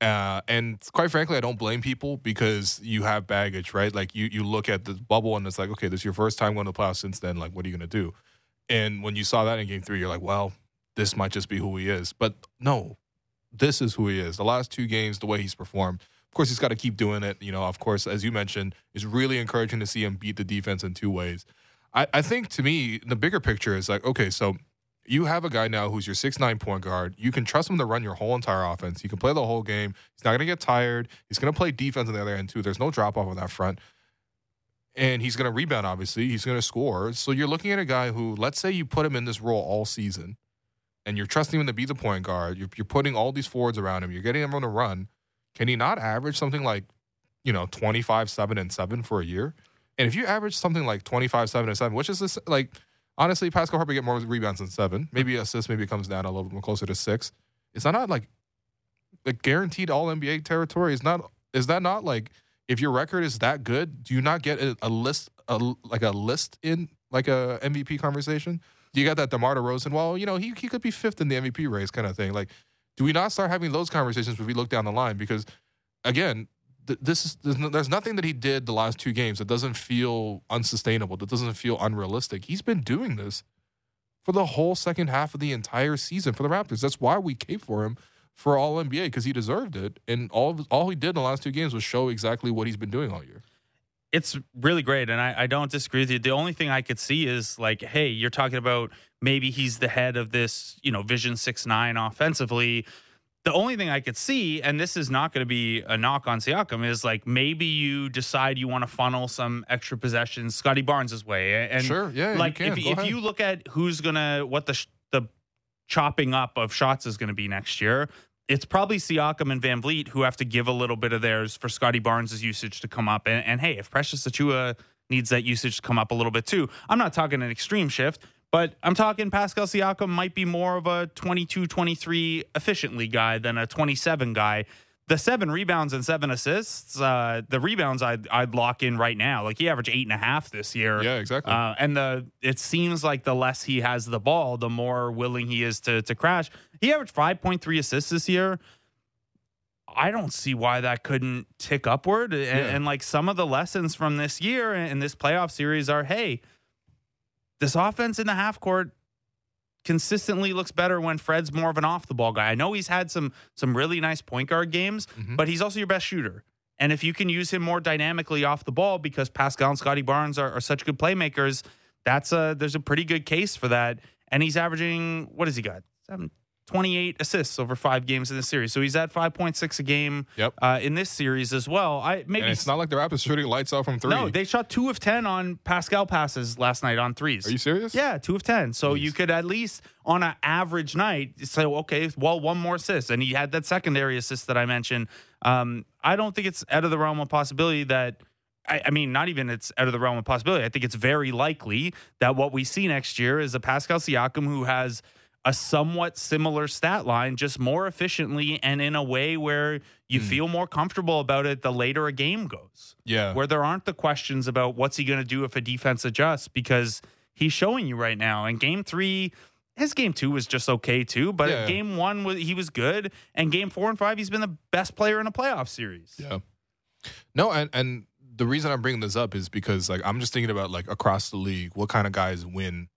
Uh, and quite frankly, I don't blame people because you have baggage, right? Like you you look at the bubble and it's like, okay, this is your first time going to the playoffs since then. Like, what are you gonna do? And when you saw that in Game Three, you're like, well, this might just be who he is. But no, this is who he is. The last two games, the way he's performed. Of course, he's got to keep doing it. You know, of course, as you mentioned, it's really encouraging to see him beat the defense in two ways. I, I think to me, the bigger picture is like, okay, so you have a guy now who's your six nine point guard. You can trust him to run your whole entire offense. You can play the whole game. He's not going to get tired. He's going to play defense on the other end too. There's no drop off on that front. And he's going to rebound, obviously. He's going to score. So you're looking at a guy who, let's say you put him in this role all season and you're trusting him to be the point guard. You're, you're putting all these forwards around him. You're getting him on a run. Can he not average something like, you know, 25, 7, and 7 for a year? And if you average something like 25, 7, and 7, which is this, like, honestly, Pascal Harper get more rebounds than 7. Maybe assists, maybe it comes down a little bit closer to 6. Is that not like, like guaranteed all NBA territory? Is not, is that not like, if your record is that good, do you not get a, a list, a, like a list in like a MVP conversation? You got that DeMar DeRozan. Well, you know he he could be fifth in the MVP race, kind of thing. Like, do we not start having those conversations when we look down the line? Because again, this is there's, no, there's nothing that he did the last two games that doesn't feel unsustainable. That doesn't feel unrealistic. He's been doing this for the whole second half of the entire season for the Raptors. That's why we came for him for All NBA because he deserved it, and all of, all he did in the last two games was show exactly what he's been doing all year. it's really great and I, I don't disagree with you the only thing i could see is like hey you're talking about maybe he's the head of this you know vision 6-9 offensively the only thing i could see and this is not going to be a knock on siakam is like maybe you decide you want to funnel some extra possessions scotty barnes' way and Sure, yeah, you like can. if, if you look at who's gonna what the sh- the chopping up of shots is going to be next year it's probably Siakam and VanVleet who have to give a little bit of theirs for Scotty Barnes' usage to come up. And, and hey, if Precious Achiuwa needs that usage to come up a little bit too, I'm not talking an extreme shift, but I'm talking Pascal Siakam might be more of a 22 23 efficiently guy than a 27 guy. The seven rebounds and seven assists, uh, the rebounds I'd, I'd lock in right now. Like he averaged eight and a half this year. Yeah, exactly. Uh, and the it seems like the less he has the ball, the more willing he is to to crash. He averaged five point three assists this year. I don't see why that couldn't tick upward. And, and like some of the lessons from this year and this playoff series are, hey, this offense in the half court consistently looks better when Fred's more of an off the ball guy. I know he's had some some really nice point guard games, Mhm. but he's also your best shooter. And if you can use him more dynamically off the ball because Pascal and Scotty Barnes are, are such good playmakers, that's a there's a pretty good case for that. And he's averaging what has he got? Seven, 28 assists over five games in the series. So he's at 5.6 a game Yep. uh, in this series as well. I maybe and it's not like the Raptors shooting lights out from three. no, they shot two of ten on Pascal passes last night on threes. Are you serious? Yeah, two of ten. So you could at least on an average night say, okay, well, one more assist, and he had that secondary assist that I mentioned. Um, I don't think it's out of the realm of possibility that. I, I mean, not even it's out of the realm of possibility. I think it's very likely that what we see next year is a Pascal Siakam who has a somewhat similar stat line, just more efficiently and in a way where you hmm. feel more comfortable about it the later a game goes Yeah. where there aren't the questions about what's he going to do if a defense adjusts because he's showing you right now. And game three, his game two was just okay too, but Yeah. game one was he was good, and game four and five he's been the best player in a playoff series. Yeah. No, and and the reason I'm bringing this up is because like I'm just thinking about like across the league, what kind of guys win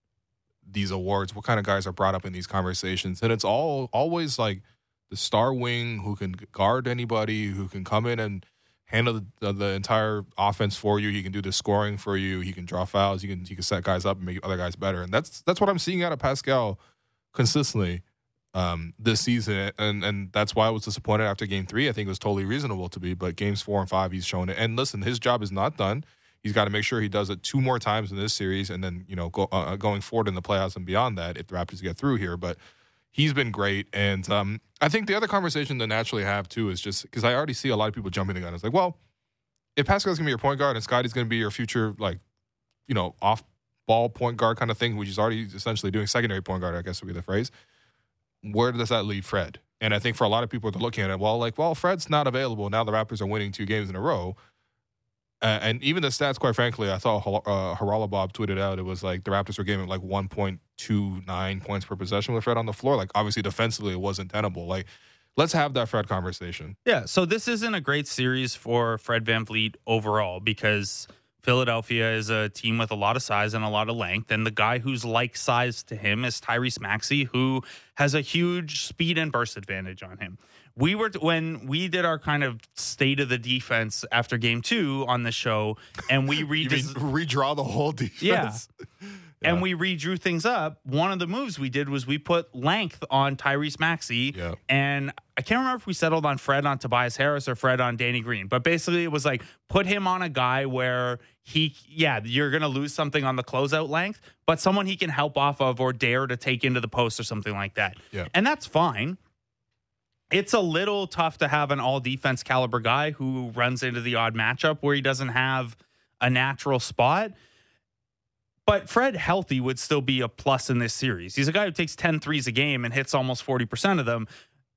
these awards? What kind of guys are brought up in these conversations? And it's all always like the star wing who can guard anybody, who can come in and handle the, the, entire offense for you. He can do the scoring for you. He can draw fouls. He can he can set guys up and make other guys better. And that's that's what I'm seeing out of Pascal consistently um, this season, and and that's why I was disappointed after Game Three. I think it was totally reasonable to be, but Games Four and Five, he's shown it. And listen, his job is not done. He's got to make sure he does it two more times in this series, and then you know go, uh, going forward in the playoffs and beyond that, if the Raptors get through here. But he's been great, and um, I think the other conversation to naturally have too is just because I already see a lot of people jumping the gun. It's like, well, if Pascal's gonna be your point guard and Scotty's gonna be your future like, you know, off ball point guard kind of thing, which he's already essentially doing secondary point guard, I guess would be the phrase where does that leave Fred? And I think for a lot of people, they're looking at it, well, like, well, Fred's not available. Now the Raptors are winning two games in a row. Uh, and even the stats, quite frankly, I thought uh, Bob tweeted out it was like the Raptors were giving like 1.29 points per possession with Fred on the floor. Like, obviously, defensively, it wasn't tenable. Like, let's have that Fred conversation. Yeah, so this isn't a great series for Fred VanVleet overall because Philadelphia is a team with a lot of size and a lot of length. And the guy who's like size to him is Tyrese Maxey, who has a huge speed and burst advantage on him. We were when we did our kind of state of the defense after game two on the show, and we redraw the whole defense? Yeah. Yeah. and we redrew things up. One of the moves we did was we put length on Tyrese Maxey. Yeah. And I can't remember if we settled on Fred on Tobias Harris or Fred on Danny Green. But basically it was like put him on a guy where he yeah, you're gonna lose something on the closeout length, but someone he can help off of or dare to take into the post or something like that. Yeah. And that's fine. It's a little tough to have an all defense caliber guy who runs into the odd matchup where he doesn't have a natural spot. But Fred healthy would still be a plus in this series. He's a guy who takes 10 threes a game and hits almost 40% of them.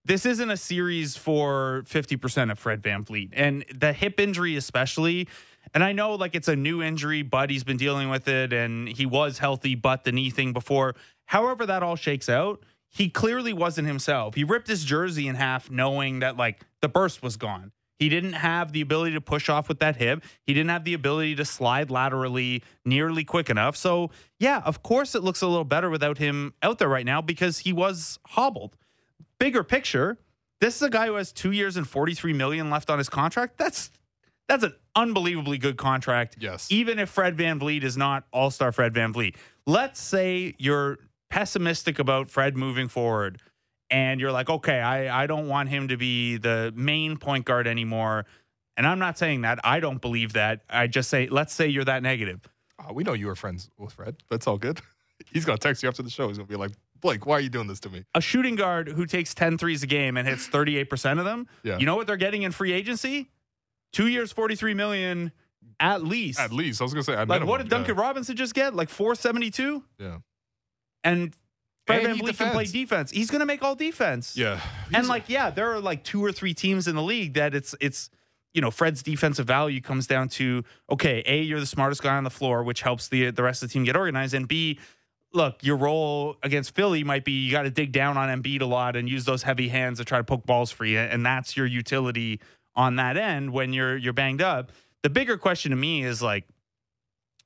This isn't a series for 50% of Fred VanVleet. And the hip injury, especially, and I know like it's a new injury, but he's been dealing with it and he was healthy, but the knee thing before. However, that all shakes out, he clearly wasn't himself. He ripped his jersey in half knowing that like the burst was gone. He didn't have the ability to push off with that hip. He didn't have the ability to slide laterally nearly quick enough. So, yeah, of course it looks a little better without him out there right now because he was hobbled. Bigger picture, this is a guy who has 2 years and 43 million left on his contract. That's that's an unbelievably good contract. Yes. Even if Fred VanVleet is not all-star Fred VanVleet. Let's say you're pessimistic about Fred moving forward and you're like, okay, I, I don't want him to be the main point guard anymore. And I'm not saying that. I don't believe that. I just say, let's say you're that negative. Uh, we know you were friends with Fred. That's all good. He's gonna text you after the show. He's gonna be like, Blake, why are you doing this to me? A shooting guard who takes 10 threes a game and hits 38% of them, Yeah. you know what they're getting in free agency? Two years, 43 million at least. At least I was gonna say. At like, minimum, what did Duncan yeah. Robinson just get? Like 472? Yeah. And Fred And Van can play defense. He's going to make all defense. Yeah. and like yeah there are like two or three teams in the league that it's it's you know fred's defensive value comes down to okay a you're the smartest guy on the floor which helps the the rest of the team get organized and b look your role against philly might be you got to dig down on Embiid a lot and use those heavy hands to try to poke balls for you and that's your utility on that end when you're you're banged up the bigger question to me is like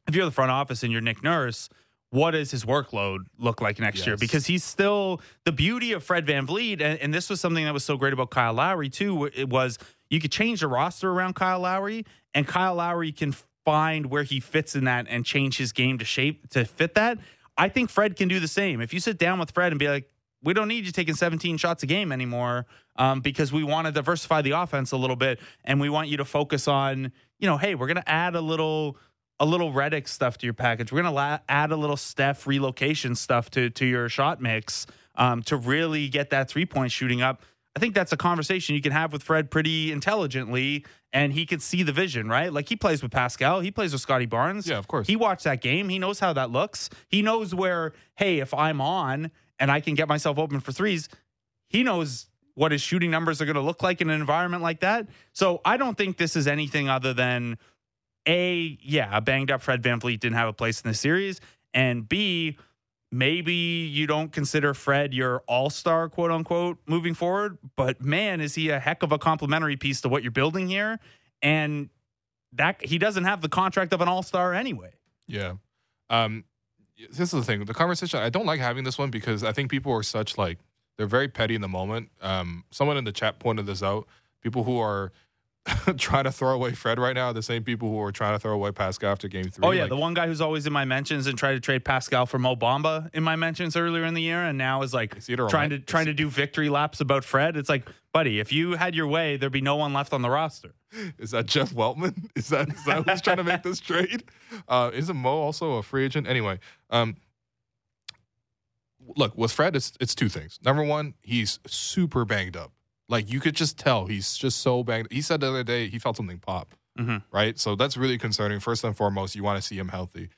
if you're the front office and you're nick nurse what does his workload look like next year? Because he's still the beauty of Fred VanVleet, and, and this was something that was so great about Kyle Lowry too. It was you could change the roster around Kyle Lowry, and Kyle Lowry can find where he fits in that and change his game to shape to fit that. I think Fred can do the same. If you sit down with Fred and be like, we don't need you taking 17 shots a game anymore um, because we want to diversify the offense a little bit and we want you to focus on, you know, hey, we're going to add a little a little Redick stuff to your package. We're to la- add a little Steph relocation stuff to to your shot mix um, to really get that three point shooting up. I think that's a conversation you can have with Fred pretty intelligently, and he can see the vision, right? Like he plays with Pascal, he plays with Scottie Barnes. Yeah, of course. He watched that game. He knows how that looks. He knows where, hey, if I'm on and I can get myself open for threes, he knows what his shooting numbers are going to look like in an environment like that. So I don't think this is anything other than a yeah, a banged up Fred VanVleet didn't have a place in the series, and B maybe you don't consider Fred your all star quote unquote moving forward, but man, is he a heck of a complementary piece to what you're building here, and that he doesn't have the contract of an all star anyway. Yeah. Um, this is the thing. The conversation. I don't like having this one because I think people are such like they're very petty in the moment. Um, someone in the chat pointed this out. People who are trying to throw away Fred right now the same people who are trying to throw away Pascal after Game Three. Oh yeah, Like, the one guy who's always in my mentions and tried to trade Pascal for Mo Bamba in my mentions earlier in the year, and now is like It's either or, trying right? to trying to do victory laps about Fred. It's like, buddy, if you had your way, there'd be no one left on the roster. is that Jeff Weltman? Is that is that who's trying to make this trade? Uh, isn't Mo also a free agent? Anyway, um, look with Fred, it's it's two things. Number one, he's super banged up. Like you could just tell he's just so banged. He said the other day he felt something pop. Mhm. Right, so that's really concerning. First and foremost, you want to see him healthy.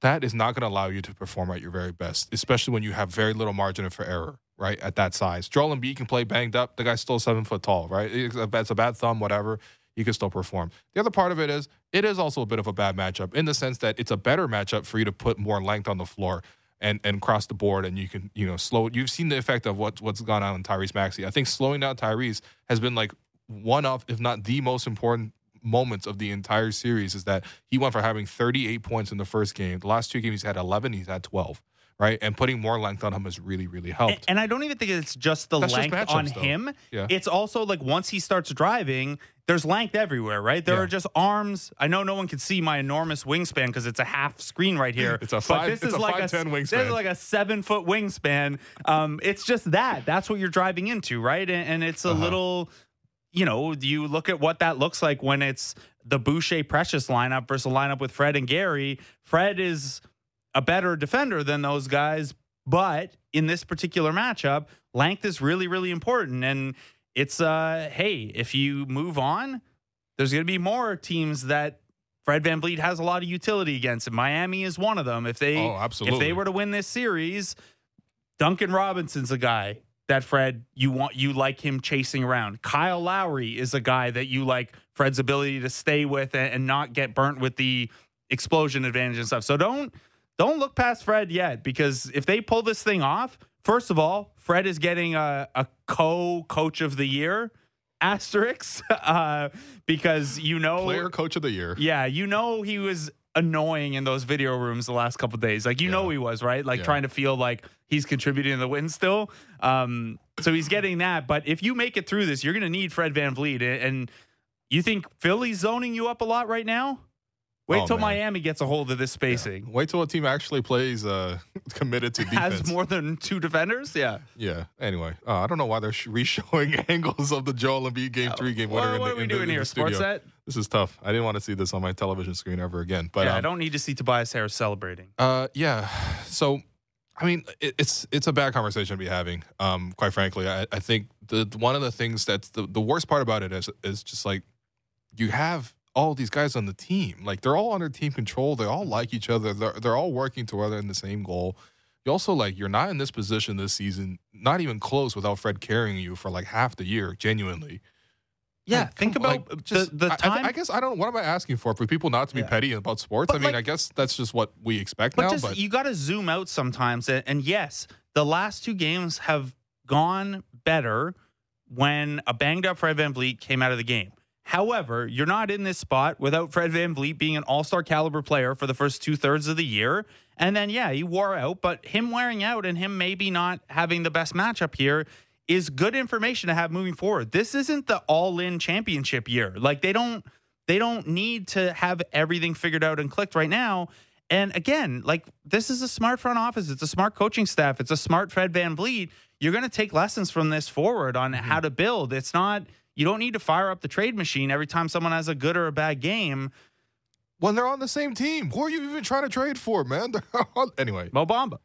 That is not going to allow you to perform at your very best, especially when you have very little margin for error. Right at that size, Joel Embiid can play banged up. The guy's still seven foot tall. Right, it's a, it's a bad thumb, whatever he can still perform. The other part of it is it is also a bit of a bad matchup in the sense that it's a better matchup for you to put more length on the floor and and cross the board and you can you know slow. You've seen the effect of what what's gone on in Tyrese Maxey. I think slowing down Tyrese has been like one of, if not the most important moments of the entire series is that he went from having 38 points in the first game. The last two games he's had 11, he's had 12, right? And putting more length on him has really, really helped. And, I don't even think it's just the That's length matchups, on though. him. Yeah. It's also like once he starts driving, there's length everywhere, right? There Yeah. are just arms. I know no one can see my enormous wingspan because it's a half screen right here. It's a five- This it's is a like 5'10" This is like a seven foot wingspan. Um, it's just that. That's what you're driving into, right? And, and it's a Uh-huh. little. You know, you look at what that looks like when it's the Boucher Precious lineup versus a lineup with Fred and Gary. Fred is a better defender than those guys, but in this particular matchup, length is really, really important. And it's uh hey, if you move on, there's gonna be more teams that Fred VanVleet has a lot of utility against, and Miami is one of them. If they Oh, absolutely. if they were to win this series, Duncan Robinson's a guy that Fred you want you like him chasing around. Kyle Lowry is a guy that you like Fred's ability to stay with and, and not get burnt with the explosion advantage and stuff. So don't don't look past Fred yet because if they pull this thing off, first of all, Fred is getting a, a co coach of the year asterisk uh, because you know Player coach of the year. yeah, you know he was annoying in those video rooms the last couple days. Like you know he was, right? Like Yeah. trying to feel like he's contributing to the win still. Um, so he's getting that. But if you make it through this, you're going to need Fred VanVleet. And you think Philly's zoning you up a lot right now? Wait Oh, till man. Miami gets a hold of this spacing. Wait till a team actually plays uh, committed to defense. Has more than two defenders? Yeah. Yeah. Anyway, uh, I don't know why they're reshowing angles of the Joel Embiid game three game winner. What, in the, are we in the- doing in the here? Sports set? This is tough. I didn't want to see this on my television screen ever again. But yeah, um, I don't need to see Tobias Harris celebrating. Uh, yeah. So, I mean, it, it's it's a bad conversation to be having. Um, quite frankly, I, I think the one of the things that's the, the worst part about it is is just like you have all these guys on the team. Like they're all under team control. They all like each other. They're they're all working together in the same goal. You also like you're not in this position this season, not even close, without Fred carrying you for like half the year. Genuinely. Yeah, Like, think come- about like, the, the I- I- time. I, guess I don't. What am I asking for? For people not to be Yeah. petty about sports? But, I mean, like- I guess that's just what we expect But now. just but you got to zoom out sometimes. And, and yes, the last two games have gone better when a banged up Fred VanVleet came out of the game. However, you're not in this spot without Fred VanVleet being an all star caliber player for the first two thirds of the year. And then, yeah, he wore out, but him wearing out and him maybe not having the best matchup here is good information to have moving forward. This isn't the all in championship year. Like they don't they don't need to have everything figured out and clicked right now. And again, like this is a smart front office. It's a smart coaching staff. It's a smart Fred VanVleet. You're going to take lessons from this forward on mm-hmm. how to build. It's not, you don't need to fire up the trade machine every time someone has a good or a bad game. when they're on the same team. Who are you even trying to trade for, man? Anyway. Mo Bamba.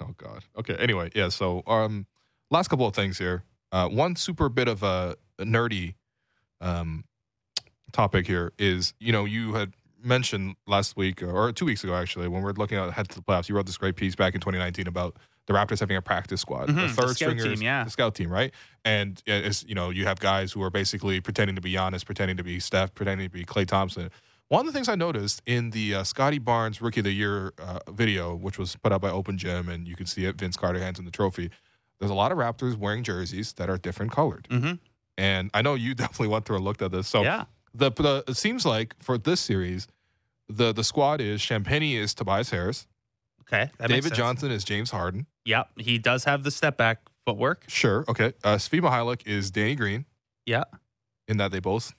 Oh God. Okay. Anyway, yeah. So, um, last couple of things here. Uh, one super bit of a, a nerdy, um, topic here is you know you had mentioned last week or two weeks ago actually when we are looking at ahead to the playoffs. You wrote this great piece back in 2019 about the Raptors having a practice squad, Mhm, the the third scout stringers, team, yeah. the scout team, right? And it's you know you have guys who are basically pretending to be Giannis, pretending to be Steph, pretending to be Klay Thompson. One of the things I noticed in the uh, Scottie Barnes Rookie of the Year uh, video, which was put out by Open Gym, and you can see it, Vince Carter hands in the trophy. There's a lot of Raptors wearing jerseys that are different colored, Mm-hmm. and I know you definitely went through and looked at this. So yeah. the, the it seems like for this series, the the squad is Champagnie is Tobias Harris, Okay. David. Johnson is James Harden. Yep. He does have the step back footwork. Sure, okay. Uh, Svi Mykhailiuk is Danny Green. Yeah. In that they both.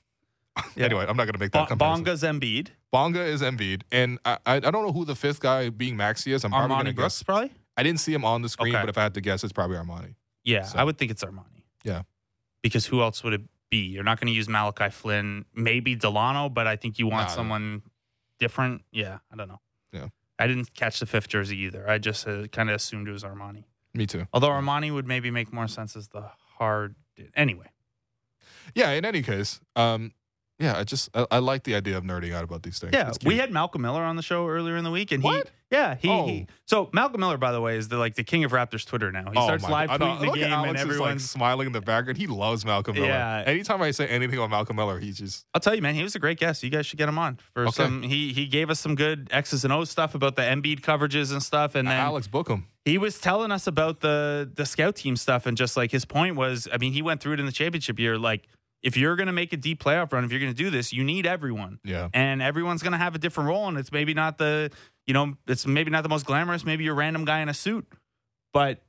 Yeah. anyway, I'm not going to make that comparison. Bonga's Embiid. Bonga is Embiid, and I, I I don't know who the fifth guy being Maxey is. I'm probably going to Armani Brooks, guess. probably? I didn't see him on the screen, Okay. but if I had to guess, it's probably Armani. Yeah, So- I would think it's Armani. Yeah. Because who else would it be? You're not going to use Malachi Flynn, maybe Dalano, but I think you want Nah, someone different. Yeah, I don't know. I didn't catch the fifth jersey either. I just uh, kind of assumed it was Armani. Me too. Although Armani would maybe make more sense as the hard. Anyway, Yeah. In any case, um, yeah, I just I, I like the idea of nerding out about these things. yeah, we had Malcolm Miller on the show earlier in the week, and What? he, yeah, he, Oh. he. So Malcolm Miller, by the way, is the like the king of Raptors Twitter now. He Oh starts live God. Tweeting the Look game, and is, like, everyone's. smiling in the background. He loves Malcolm Miller. Yeah. Anytime I say anything about Malcolm Miller, he just I'll tell you, man, he was a great guest. You guys should get him on for Okay. some. He he gave us some good X's and O's stuff about the Embiid coverages and stuff, and then Alex Bookham. he was telling us about the the scout team stuff, and just like his point was, I mean, he went through it in the championship year. Like if you're going to make a deep playoff run, if you're going to do this, you need everyone. Yeah. And everyone's going to have a different role. And it's maybe not the, you know, it's maybe not the most glamorous. Maybe you're a random guy in a suit, but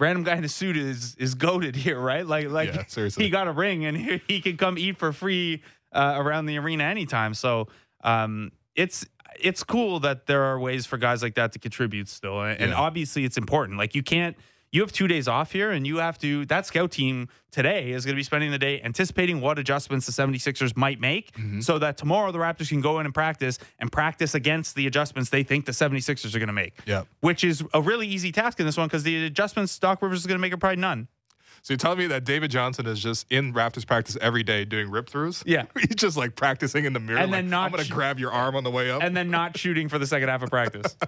random guy in a suit is is goaded here, right? Like like Yeah, seriously. he got a ring and he, he can come eat for free uh, around the arena anytime. So um, it's it's cool that there are ways for guys like that to contribute still, and, and Yeah. obviously it's important. Like you can't. You have two days off here, and you have to. That scout team today is going to be spending the day anticipating what adjustments the 76ers might make Mm-hmm. so that tomorrow the Raptors can go in and practice and practice against the adjustments they think the 76ers are going to make. Yep. Which is a really easy task in this one because the adjustments Doc Rivers is going to make are probably none. So you're telling me that David Johnson is just in Raptors practice every day doing rip throughs? Yeah. He's just like practicing in the mirror. And like, then not I'm gonna sh- grab your arm on the way up. And then not shooting for the second half of practice.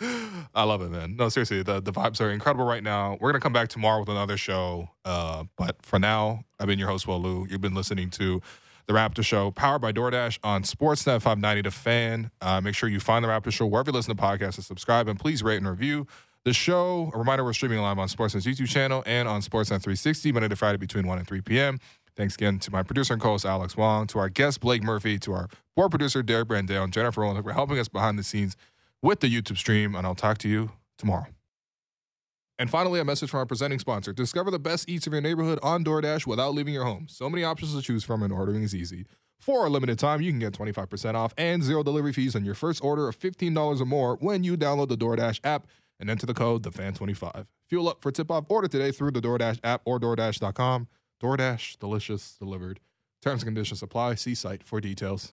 I love it, man. No, seriously, the, the vibes are incredible right now. We're gonna come back tomorrow with another show. Uh, but for now, I've been your host, Will Lou. You've been listening to the Raptor Show, powered by DoorDash on Sportsnet 590 The Fan. Uh, make sure you find the Raptor Show wherever you listen to podcasts and subscribe, and please rate and review the show. A reminder: we're streaming live on Sportsnet's YouTube channel and on Sportsnet 360 Monday to Friday between 1 and 3 p.m. Thanks again to my producer and co-host Alex Wong, to our guest Blake Murphy, to our board producer Derek Brandale, and Jennifer Rowland for helping us behind the scenes with the YouTube stream. And I'll talk to you tomorrow. And finally, a message from our presenting sponsor. Discover the best eats of your neighborhood on DoorDash without leaving your home. So many options to choose from, and ordering is easy. For a limited time, you can get 25% off and zero delivery fees on your first order of $15 or more when you download the DoorDash app and enter the code TheFan25. Fuel up for tip off order today through the DoorDash app or DoorDash.com. DoorDash, delicious, delivered. Terms and conditions apply. See site for details.